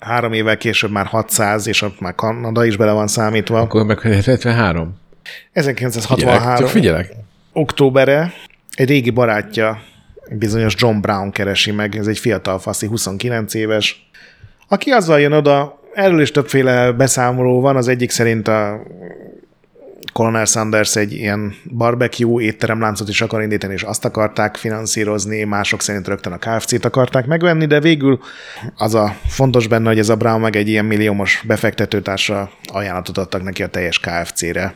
három évvel később már 600, és ott már Kanada is bele van számítva. Akkor meg 73. 1963 Figyelek, csak figyelek. októbere egy régi barátja, bizonyos John Brown keresi meg, ez egy fiatal faszi, 29 éves, aki azzal jön oda, erről is többféle beszámoló van, az egyik szerint a Colonel Sanders egy ilyen barbecue étteremláncot is akar indítani, és azt akarták finanszírozni, mások szerint rögtön a KFC-t akarták megvenni, de végül az a fontos benne, hogy ez a Brown meg egy ilyen milliómos befektetőtársa ajánlatot adtak neki a teljes KFC-re,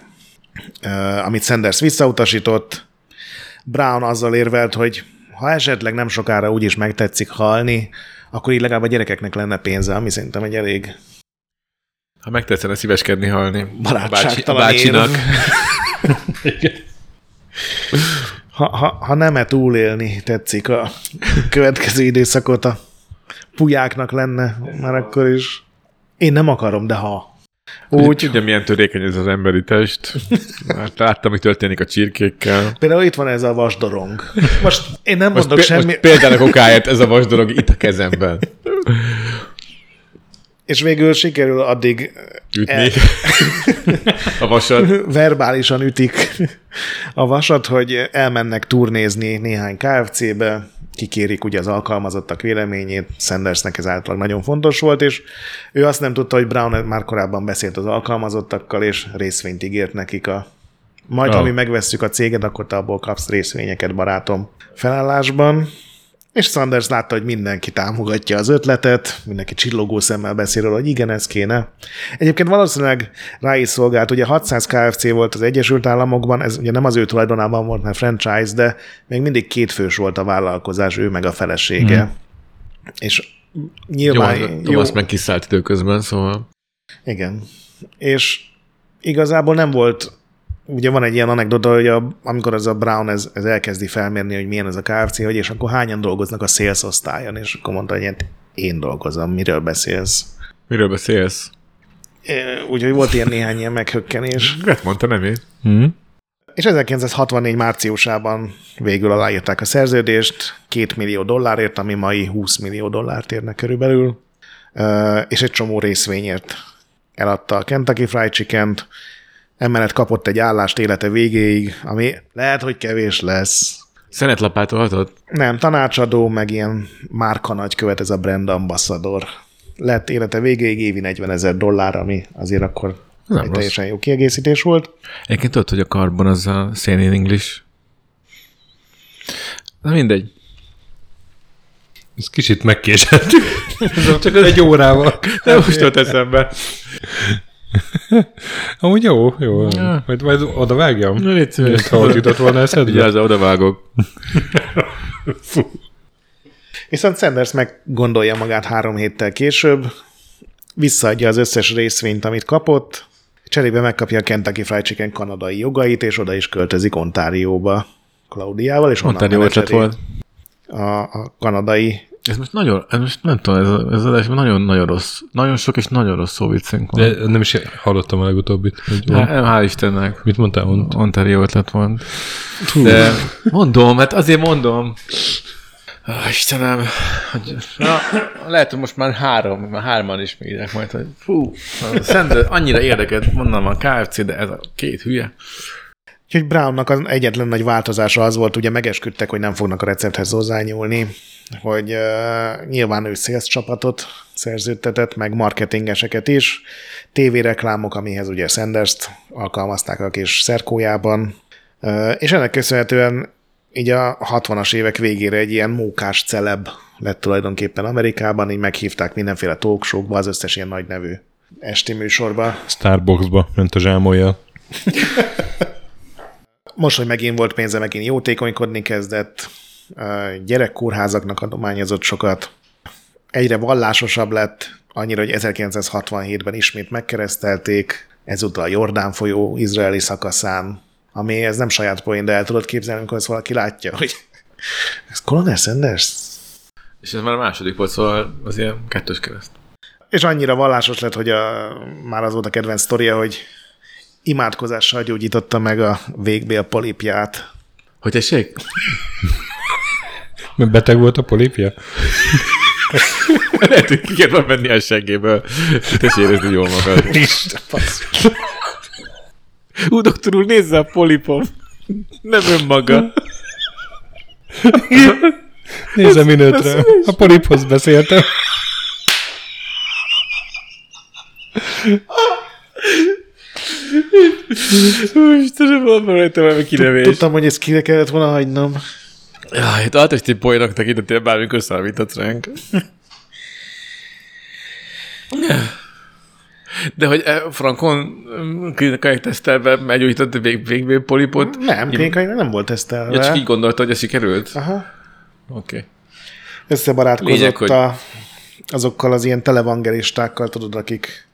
amit Sanders visszautasított. Brown azzal érvelt, hogy ha esetleg nem sokára úgyis megtetszik halni, akkor így legalább a gyerekeknek lenne pénze, ami szerintem egy elég Ha megtetszene szíveskedni halni. barátságtalan a bácsinak. ha, ha, ha nem túlélni tetszik a következő időszakot a pulyáknak lenne, már akkor is. Én nem akarom, de ha. Úgy. Tudja, milyen törékeny ez az emberi test. Hát láttam, mi történik a csirkékkel. például itt van ez a vasdorong. Most én nem Most, mondok pé- semmi, most példának okáért ez a vasdorog itt a kezemben. És végül sikerül addig Ütni. El- a vasat. verbálisan ütik a vasat, hogy elmennek turnézni néhány KFC-be, kikérik ugye az alkalmazottak véleményét, Sandersnek ez általában nagyon fontos volt, és ő azt nem tudta, hogy Brown már korábban beszélt az alkalmazottakkal, és részvényt ígért nekik a majd, Ah. ha mi megvesszük a céget, akkor te abból kapsz részvényeket, barátom, felállásban. És Sanders látta, hogy mindenki támogatja az ötletet, mindenki csillogó szemmel beszél róla, hogy igen, ez kéne. Egyébként valószínűleg rá is szolgált, ugye 600 KFC volt az Egyesült Államokban, ez ugye nem az ő tulajdonában volt, mert franchise, de még mindig kétfős volt a vállalkozás, ő meg a felesége. Hmm. És Jó, nyilván... jó, Thomas meg kiszállt időközben, szóval... Igen. És igazából nem volt, ugye van egy ilyen anekdota, hogy a, amikor ez a Brown ez, ez elkezdi felmérni, hogy milyen ez a KFC, hogy és akkor hányan dolgoznak a sales osztályon, és akkor mondta, hogy ilyet, én dolgozom, miről beszélsz? Miről beszélsz? Úgyhogy volt ilyen néhány ilyen meghökkenés. Hát mondta, nem én. Hm? És 1964 márciusában végül aláírták a szerződést, két millió dollárért, ami mai 20 millió dollárt érne körülbelül, és egy csomó részvényért eladta a Kentucky Fried Chicken-t, emellett kapott egy állást élete végéig, ami lehet, hogy kevés lesz. Szenetlapátolhatod? Nem, tanácsadó, meg ilyen márka nagykövet, ez a brand ambassador. Lett élete végéig évi 40 ezer dollár, ami azért akkor Nem egy rossz. teljesen jó kiegészítés volt. Egyébként tudod, hogy a karbon az a szén in English. Na mindegy. Ez kicsit megkésettük. Csak egy órával. De most jött eszembe. Amúgy jó, jó. Ja. Majd, majd oda vágjam. Na, légy szíves. Ha ott jutott volna eszedbe. Vigyázz, oda vágok. Viszont Sanders meg gondolja magát három héttel később, visszaadja az összes részvényt, amit kapott, cserébe megkapja a Kentucky Fried Chicken kanadai jogait, és oda is költözik Ontárióba Klaudiával, és onnan Ontario volt. a, a kanadai Ez most nagyon, ez most nem tudom, ez, ez adásban nagyon-nagyon rossz. Nagyon sok és nagyon rossz szó viccünk van. De nem is hallottam a legutóbbit. Hogy Há, nem, hál' Istennek. Mit mondtál? Mond? Ontario ötlet van. De mondom, hát azért mondom. Ah, Istenem, hogy, na, lehet, hogy most már három, már hárman is írják majd, hogy fú, Sanders annyira érdekelt, mondom a KFC, de ez a két hülye. Úgyhogy Brownnak az egyetlen nagy változása az volt, ugye megesküdtek, hogy nem fognak a recepthez hozzányúlni, hogy uh, nyilván ő sales csapatot szerződtetett, meg marketingeseket is, tévéreklámok, amihez ugye Sanders-t alkalmazták a kis szerkójában, uh, és ennek köszönhetően így a 60-as évek végére egy ilyen mókás celeb lett tulajdonképpen Amerikában, így meghívták mindenféle talkshowkba, az összes ilyen nagy nevű esti műsorba, Starbucksba ment a zsámolja. most, hogy megint volt pénze, megint jótékonykodni kezdett, gyerekkórházaknak adományozott sokat, egyre vallásosabb lett, annyira, hogy 1967-ben ismét megkeresztelték, ezúttal a Jordán folyó izraeli szakaszán, ami ez nem saját poén, de el tudod képzelni, amikor ezt valaki látja, hogy Ez Colonel Sanders? És ez már a második volt, szóval az ilyen kettős kereszt. És annyira vallásos lett, hogy a, már az volt a kedvenc sztoria, hogy imádkozással gyógyította meg a végbél polipját. Hogy tessék? Mert beteg volt a polipja? Lehet, hogy ki kell venni a seggéből. Tessék érezni jól magad. Isten, Ú, doktor úr, nézze a polipom. Nem önmaga. Nézze minőtre. A poliphoz beszéltem. Istenem, van rajta valami kinevés. Tudtam, hogy ezt kire kellett volna hagynom. Jaj, itt altesti poénak tekintettél bármikor számíthatsz ránk. De hogy eh, Frankon klinikai tesztelve meggyógyított vég, végvé polipot? Nem, klinikai nem volt tesztelve. Ja, csak így gondolta, hogy ez sikerült? Aha. Oké. Okay. Összebarátkozott Lényeg, hogy- a, azokkal az ilyen televangelistákkal, tudod, akik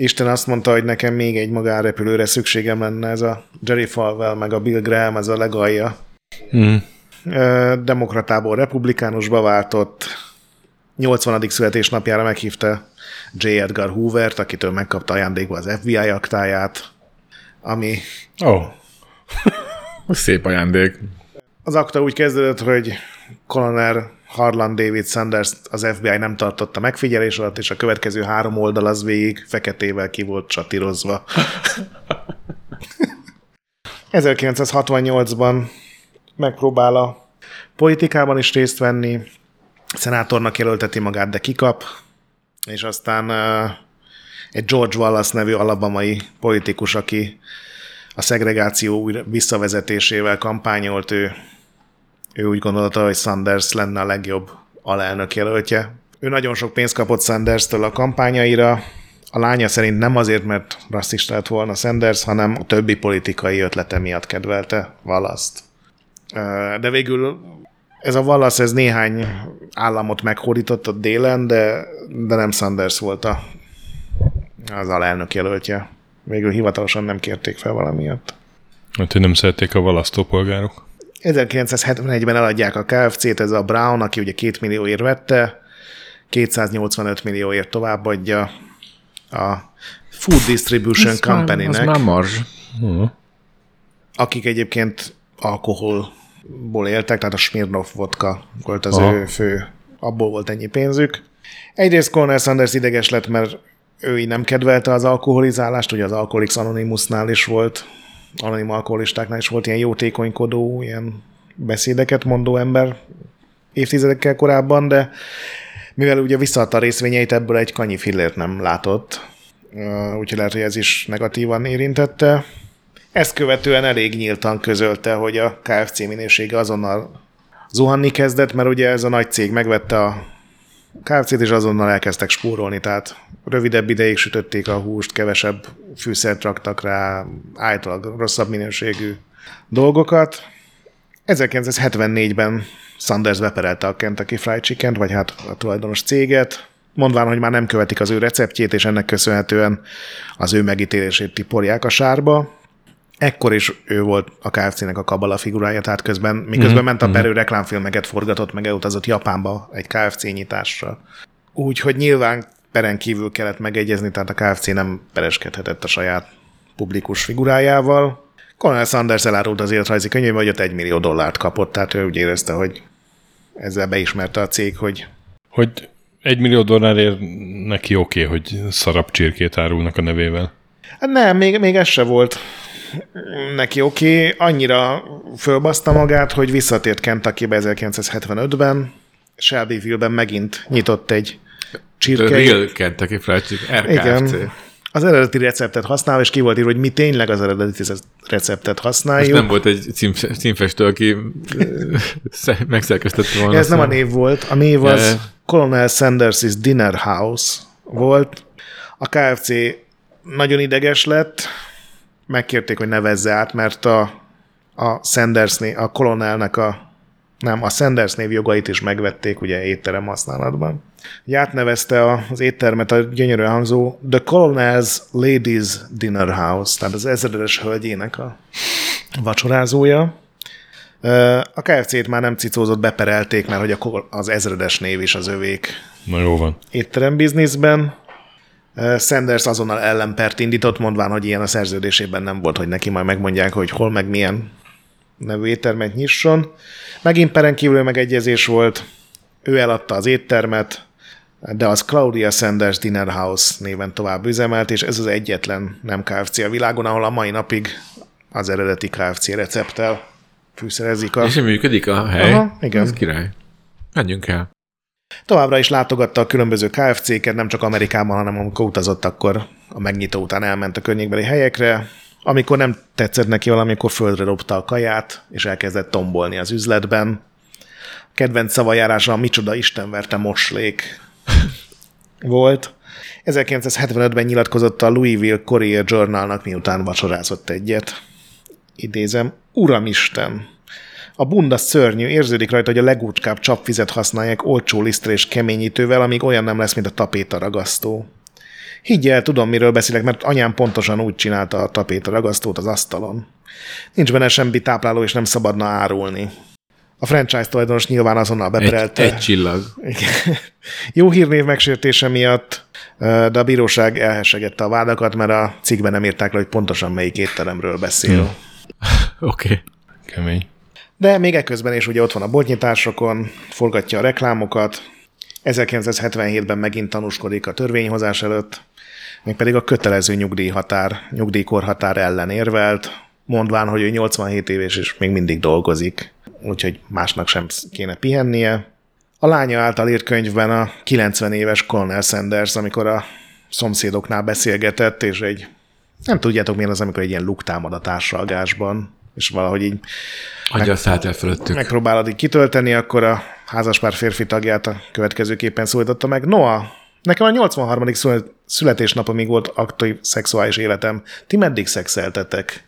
Isten azt mondta, hogy nekem még egy magánrepülőre szükségem lenne, ez a Jerry Falwell, meg a Bill Graham, ez a legalja. Mm. Demokratából republikánusba váltott, 80. születésnapjára meghívta J. Edgar Hoovert, akitől megkapta ajándékba az FBI aktáját, ami Ó, oh. Szép ajándék. Az akta úgy kezdődött, hogy Colonel Harlan David Sanders az FBI nem tartotta megfigyelés alatt, és a következő három oldal az végig feketével ki volt csatírozva. 1968-ban megpróbál a politikában is részt venni, szenátornak jelölteti magát, de kikap, és aztán egy George Wallace nevű alabamai politikus, aki a szegregáció visszavezetésével kampányolt, ő, ő úgy gondolta, hogy Sanders lenne a legjobb alelnök jelöltje. Ő nagyon sok pénzt kapott Sanders-től a kampányaira, a lánya szerint nem azért, mert rasszista lett volna Sanders, hanem a többi politikai ötlete miatt kedvelte Wallace-t. De végül ez a Wallace, ez néhány államot meghódított ott délen, de, de nem Sanders volt a, az alelnök jelöltje. Végül hivatalosan nem kérték fel valamiatt. Hát, hogy nem szerették a valasztópolgárok. 1971-ben eladják a KFC-t, ez a Brown, aki ugye 2 millióért vette, 285 millióért továbbadja a Food Distribution Company-nek, Az már marzs. Uh-huh. akik egyébként alkoholból éltek, tehát a Smirnoff vodka volt az Aha. ő fő, abból volt ennyi pénzük. Egyrészt Colonel Sanders ideges lett, mert ő így nem kedvelte az alkoholizálást, ugye az Alcoholics Anonymousnál is volt, anonim alkoholistáknál is volt ilyen jótékonykodó, ilyen beszédeket mondó ember évtizedekkel korábban, de mivel ugye visszaadta a részvényeit, ebből egy kanyi fillért nem látott, úgyhogy lehet, hogy ez is negatívan érintette. Ezt követően elég nyíltan közölte, hogy a KFC minősége azonnal zuhanni kezdett, mert ugye ez a nagy cég megvette a KFC-t, és azonnal elkezdtek spórolni, tehát rövidebb ideig sütötték a húst, kevesebb fűszert raktak rá, általában rosszabb minőségű dolgokat. 1974-ben Sanders beperelte a Kentucky Fried chicken vagy hát a tulajdonos céget, mondván, hogy már nem követik az ő receptjét, és ennek köszönhetően az ő megítélését tiporják a sárba. Ekkor is ő volt a KFC-nek a kabala figurája, tehát közben, miközben mm-hmm. ment a perő reklámfilmeket forgatott, meg elutazott Japánba egy KFC nyitásra. Úgyhogy nyilván peren kívül kellett megegyezni, tehát a KFC nem pereskedhetett a saját publikus figurájával. Colonel Sanders elárult az életrajzi könyvében, hogy ott egy millió dollárt kapott, tehát ő úgy érezte, hogy ezzel beismerte a cég, hogy Hogy egy millió dollárért neki oké, okay, hogy szarab csirkét árulnak a nevével. Hát nem, még, még ez se volt neki oké. Okay. Annyira fölbaszta magát, hogy visszatért Kentuckybe 1975-ben. Shelbyville-ben megint nyitott egy The csirkei. Real Kentucky Fried Chicken, RKFC. Igen. Az eredeti receptet használ, és ki volt írva, hogy mi tényleg az eredeti receptet használjuk. nem volt egy cím, címfestő, aki megszerkesztette volna. Ez nem a név volt. A név az Ja. Colonel Sanders' Dinner House volt. A KFC nagyon ideges lett, megkérték, hogy nevezze át, mert a, a Sanders a Colonelnek a nem, a Sanders név jogait is megvették ugye étterem használatban. Ugye átnevezte az éttermet a gyönyörűen hangzó The Colonel's Ladies Dinner House, tehát az ezredes hölgyének a vacsorázója. A KFC-t már nem cicózott, beperelték, mert hogy az ezredes név is az övék. Na jó van. Étterem bizniszben. Sanders azonnal ellenpert indított, mondván, hogy ilyen a szerződésében nem volt, hogy neki majd megmondják, hogy hol meg milyen nevű éttermet nyisson. Megint peren kívül megegyezés volt, ő eladta az éttermet, de az Claudia Sanders Dinner House néven tovább üzemelt, és ez az egyetlen nem KFC a világon, ahol a mai napig az eredeti KFC recepttel fűszerezik a... És működik a hely? Aha, igen. Ez király. Menjünk el. Továbbra is látogatta a különböző KFC-ket, nem csak Amerikában, hanem amikor utazott, akkor a megnyitó után elment a környékbeli helyekre. Amikor nem tetszett neki valami, akkor földre dobta a kaját, és elkezdett tombolni az üzletben. A kedvenc szavajárása a micsoda istenverte moslék volt. 1975-ben nyilatkozott a Louisville Courier Journalnak, miután vacsorázott egyet. Idézem, Uramisten, a bunda szörnyű, érződik rajta, hogy a legúcskább csapvizet használják olcsó lisztre és keményítővel, amíg olyan nem lesz, mint a tapéta ragasztó. Higgy el, tudom, miről beszélek, mert anyám pontosan úgy csinálta a tapéta ragasztót az asztalon. Nincs benne semmi tápláló, és nem szabadna árulni. A franchise tulajdonos nyilván azonnal beperelte. Egy, egy csillag. Jó hírnév megsértése miatt, de a bíróság elhessegette a vádakat, mert a cikkben nem írták le, hogy pontosan melyik étteremről beszél. Hmm. Oké. Okay. Kemény. De még ekközben is ugye ott van a boltnyitásokon, forgatja a reklámokat, 1977-ben megint tanúskodik a törvényhozás előtt, mégpedig a kötelező nyugdíjhatár, nyugdíjkorhatár ellen érvelt, mondván, hogy ő 87 éves és még mindig dolgozik, úgyhogy másnak sem kéne pihennie. A lánya által írt könyvben a 90 éves Colonel Sanders, amikor a szomszédoknál beszélgetett, és egy, nem tudjátok milyen az, amikor egy ilyen luktámad a társalgásban, és valahogy így Adja szállt el fölöttük. megpróbálod így kitölteni, akkor a házaspár férfi tagját a következőképpen szólította meg. Noah, nekem a 83. születésnapomig volt aktív szexuális életem. Ti meddig szexeltetek?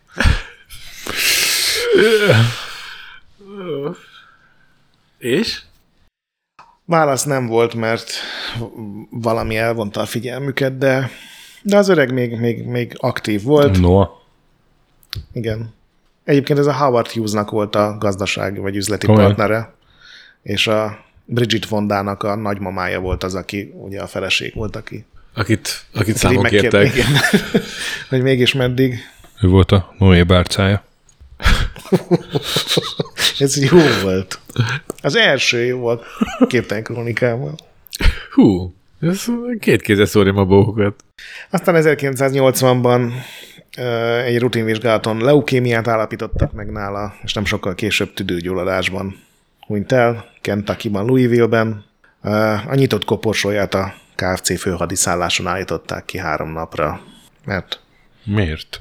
És? Válasz nem volt, mert valami elvonta a figyelmüket, de, de az öreg még, még, még aktív volt. Noah. Igen. Egyébként ez a Howard Hughes-nak volt a gazdaság vagy üzleti Komolyan? partnere, és a Bridget Fondának a nagymamája volt az, aki ugye a feleség volt, aki Akit, akit számon kértek. Igen. hogy mégis meddig. Ő volt a Noé bárcája. Ez jó volt. Az első jó volt képtelen krónikával. Hú, ez két kézzel szórjam a bókokat. Aztán 1980-ban ö, egy rutinvizsgálaton leukémiát állapítottak meg nála, és nem sokkal később tüdőgyulladásban hunyt el, Kentucky-ban, Louisville-ben. A nyitott koporsóját a KFC főhadiszálláson állították ki három napra. Mert Miért?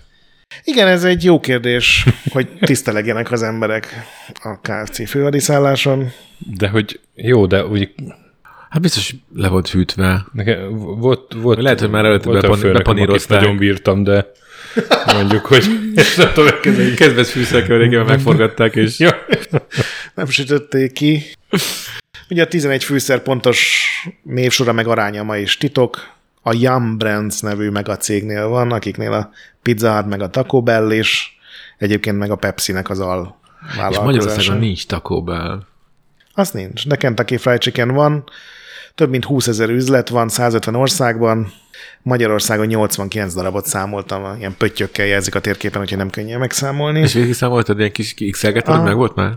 igen, ez egy jó kérdés, hogy tisztelegjenek az emberek a KFC főhadiszálláson. De hogy jó, de úgy Hát biztos le volt fűtve. nekem volt, volt Lehet, hogy már előtte bepan- bepanírozták. nagyon bírtam, de mondjuk, hogy ezt nem tudom elkezdeni. Kedves fűszerkeverékében megforgatták, és Ja. nem sütötték ki. Ugye a 11 fűszer pontos névsora meg aránya ma is titok. A Yum Brands nevű meg a cégnél van, akiknél a Pizza Hut meg a Taco Bell is, egyébként meg a Pepsi-nek az al és. Magyarországon nincs Taco Bell. Az nincs, de Kentucky Fried Chicken van, több mint 20 ezer üzlet van 150 országban, Magyarországon 89 darabot számoltam, ilyen pöttyökkel jelzik a térképen, úgyhogy nem könnyen megszámolni. És végig számoltad, ilyen kis x Aha. meg volt már?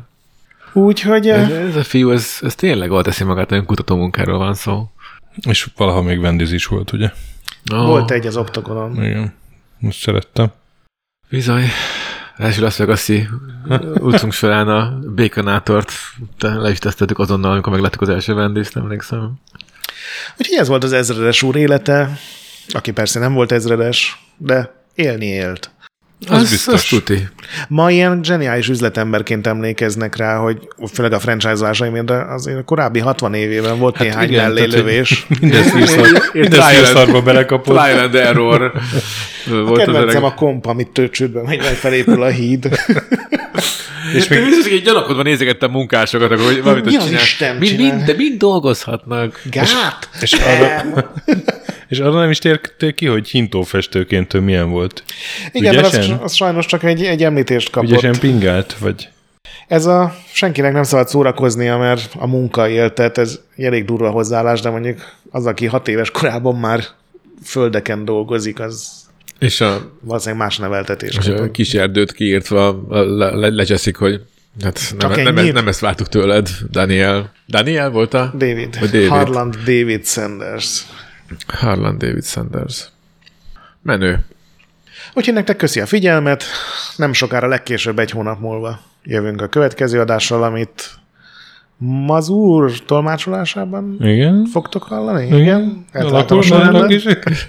Úgyhogy Ez, ez a fiú, ez, ez tényleg oda teszi magát, nagyon kutató munkáról van szó. És valaha még Wendy's is volt, ugye? Oh, volt egy az oktogonon. Igen. Most szerettem. Bizony. Első Las Vegas-i útunk során a Baconátort te- le is tesztettük azonnal, amikor megláttuk az első vendést, emlékszem. Úgyhogy ez volt az ezredes úr élete, aki persze nem volt ezredes, de élni élt. Az az, biztos. Az tuti. Ma ilyen zseniális üzletemberként emlékeznek rá, hogy főleg a franchise-ásaim, de azért a korábbi 60 évében volt hát néhány igen, mellélövés. Mindez vissza, mindez visszarba belekapott. Flyland Error volt az Kedvencem a komp, amit tőcsődben megy, majd felépül a híd. És még biztos, hogy gyanakodva nézegettem munkásokat, akkor hogy valamit Mi az csinál. Isten mind, mind, de mind dolgozhatnak. Gát! És arra, és arra nem is tértél ki, hogy hintófestőként ő milyen volt. Igen, mert az, Ügyesen? az sajnos csak egy, egy említést kapott. Ügyesen pingált, vagy Ez a senkinek nem szabad szórakoznia, mert a munka él, tehát ez elég durva hozzáállás, de mondjuk az, aki hat éves korában már földeken dolgozik, az és a, valószínűleg más neveltetés. És a kis erdőt kiírtva le, le, lecseszik, hogy hát nem, nem, nem, nem, ezt vártuk tőled, Daniel. Daniel volt a? David. David. Harland David Sanders. Harland David Sanders. Menő. Úgyhogy nektek köszi a figyelmet, nem sokára legkésőbb egy hónap múlva jövünk a következő adással, amit Mazur tolmácsolásában Igen. fogtok hallani? Igen. Igen. Eltartom is.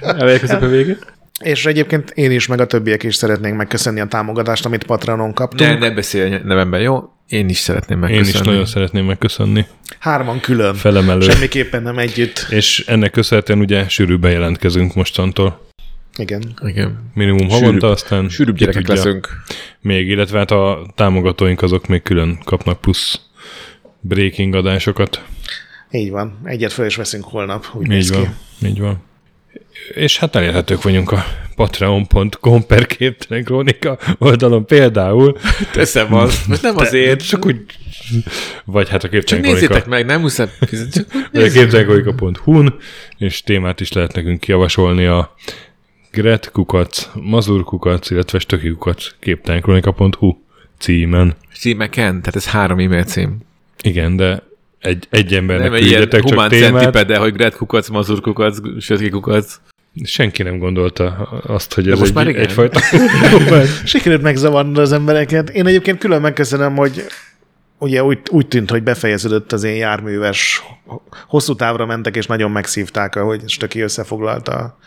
Elérkezik a vége. És egyébként én is, meg a többiek is szeretnénk megköszönni a támogatást, amit Patronon kaptunk. Ne, ne beszélj nevemben, jó? Én is szeretném megköszönni. Én is nagyon szeretném megköszönni. Hárman külön. Felemelő. Semmiképpen nem együtt. És ennek köszönhetően ugye sűrűbben jelentkezünk mostantól. Igen. Igen. Minimum havonta, aztán Sűrűbb gyerekek leszünk. Még, illetve hát a támogatóink azok még külön kapnak plusz breaking adásokat. Így van. Egyet fel is veszünk holnap. Úgy így van. Ki. Így van. És hát elérhetők vagyunk a patreon.com per képtelen krónika oldalon például. Teszem az. Most nem azért. Csak úgy vagy hát a képtelen Csak nézzétek meg, nem muszáj. Vagy a képtelenkonika.hu-n, és témát is lehet nekünk javasolni a Gret kukac, Mazur kukac, illetve Stöki kukac képtelenkronika.hu címen. Címeken? Tehát ez három e-mail cím. Igen, de egy, egy embernek nem küldjetek csak humán témát. de hogy Gret kukac, Mazur kukac, Stöki kukac. Senki nem gondolta azt, hogy ez most egy, már egyfajta... Sikerült megzavarni az embereket. Én egyébként külön megköszönöm, hogy ugye úgy, úgy tűnt, hogy befejeződött az én járműves, hosszú távra mentek, és nagyon megszívták, ahogy Stöki összefoglalta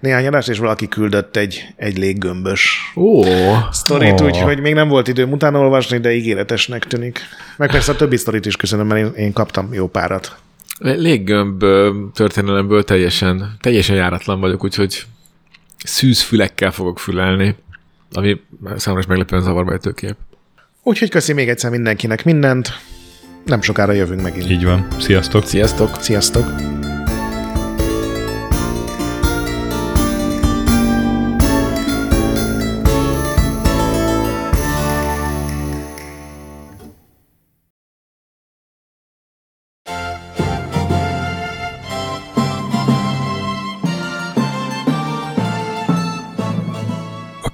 néhány adást, és valaki küldött egy, egy léggömbös Ó, sztorit, oh. úgyhogy még nem volt időm utána olvasni, de ígéretesnek tűnik. Meg persze a többi sztorit is köszönöm, mert én, én kaptam jó párat. Léggömb történelemből teljesen, teljesen járatlan vagyok, úgyhogy szűzfülekkel fogok fülelni, ami számomra is meglepően zavarba kép. Úgyhogy köszi még egyszer mindenkinek mindent. Nem sokára jövünk megint. Így van. Sziasztok. Sziasztok. Sziasztok.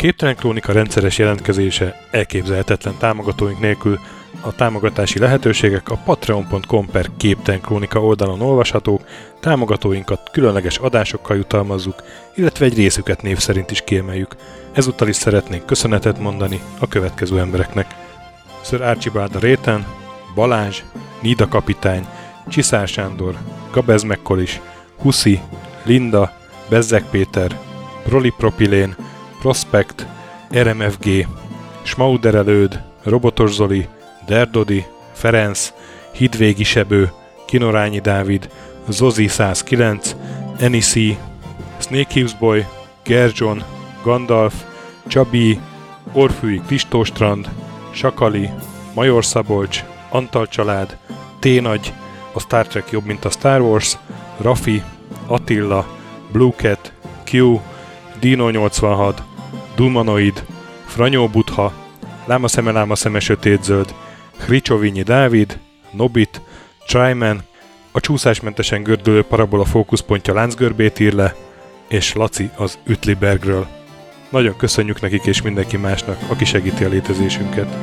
Képtelen Krónika rendszeres jelentkezése elképzelhetetlen támogatóink nélkül a támogatási lehetőségek a patreon.com per Képtelen Krónika oldalon olvashatók, támogatóinkat különleges adásokkal jutalmazzuk, illetve egy részüket név szerint is kiemeljük. Ezúttal is szeretnénk köszönetet mondani a következő embereknek. Sir Archibald Réten, Balázs, Nida Kapitány, Csiszár Sándor, Gabez Mekkolis, Huszi, Linda, Bezzek Péter, Proli Propilén, Prospect, RMFG, Schmauder előd, Robotos Zoli, Derdodi, Ferenc, Hidvégi Sebő, Kinorányi Dávid, Zozi 109, Enisi, Snake Hills Boy, Gerjon, Gandalf, Csabi, Orfűi Kristóstrand, Sakali, Major Szabolcs, Antal család, Ténagy, a Star Trek jobb, mint a Star Wars, Rafi, Attila, Blue Cat, Q, Dino 86, Dumanoid, Franyó Butha, Láma szeme, láma szeme sötétzöld, Hricsovinyi Dávid, Nobit, Tryman, a csúszásmentesen gördülő parabola fókuszpontja láncgörbét ír le, és Laci az Ütlibergről. Nagyon köszönjük nekik és mindenki másnak, aki segíti a létezésünket.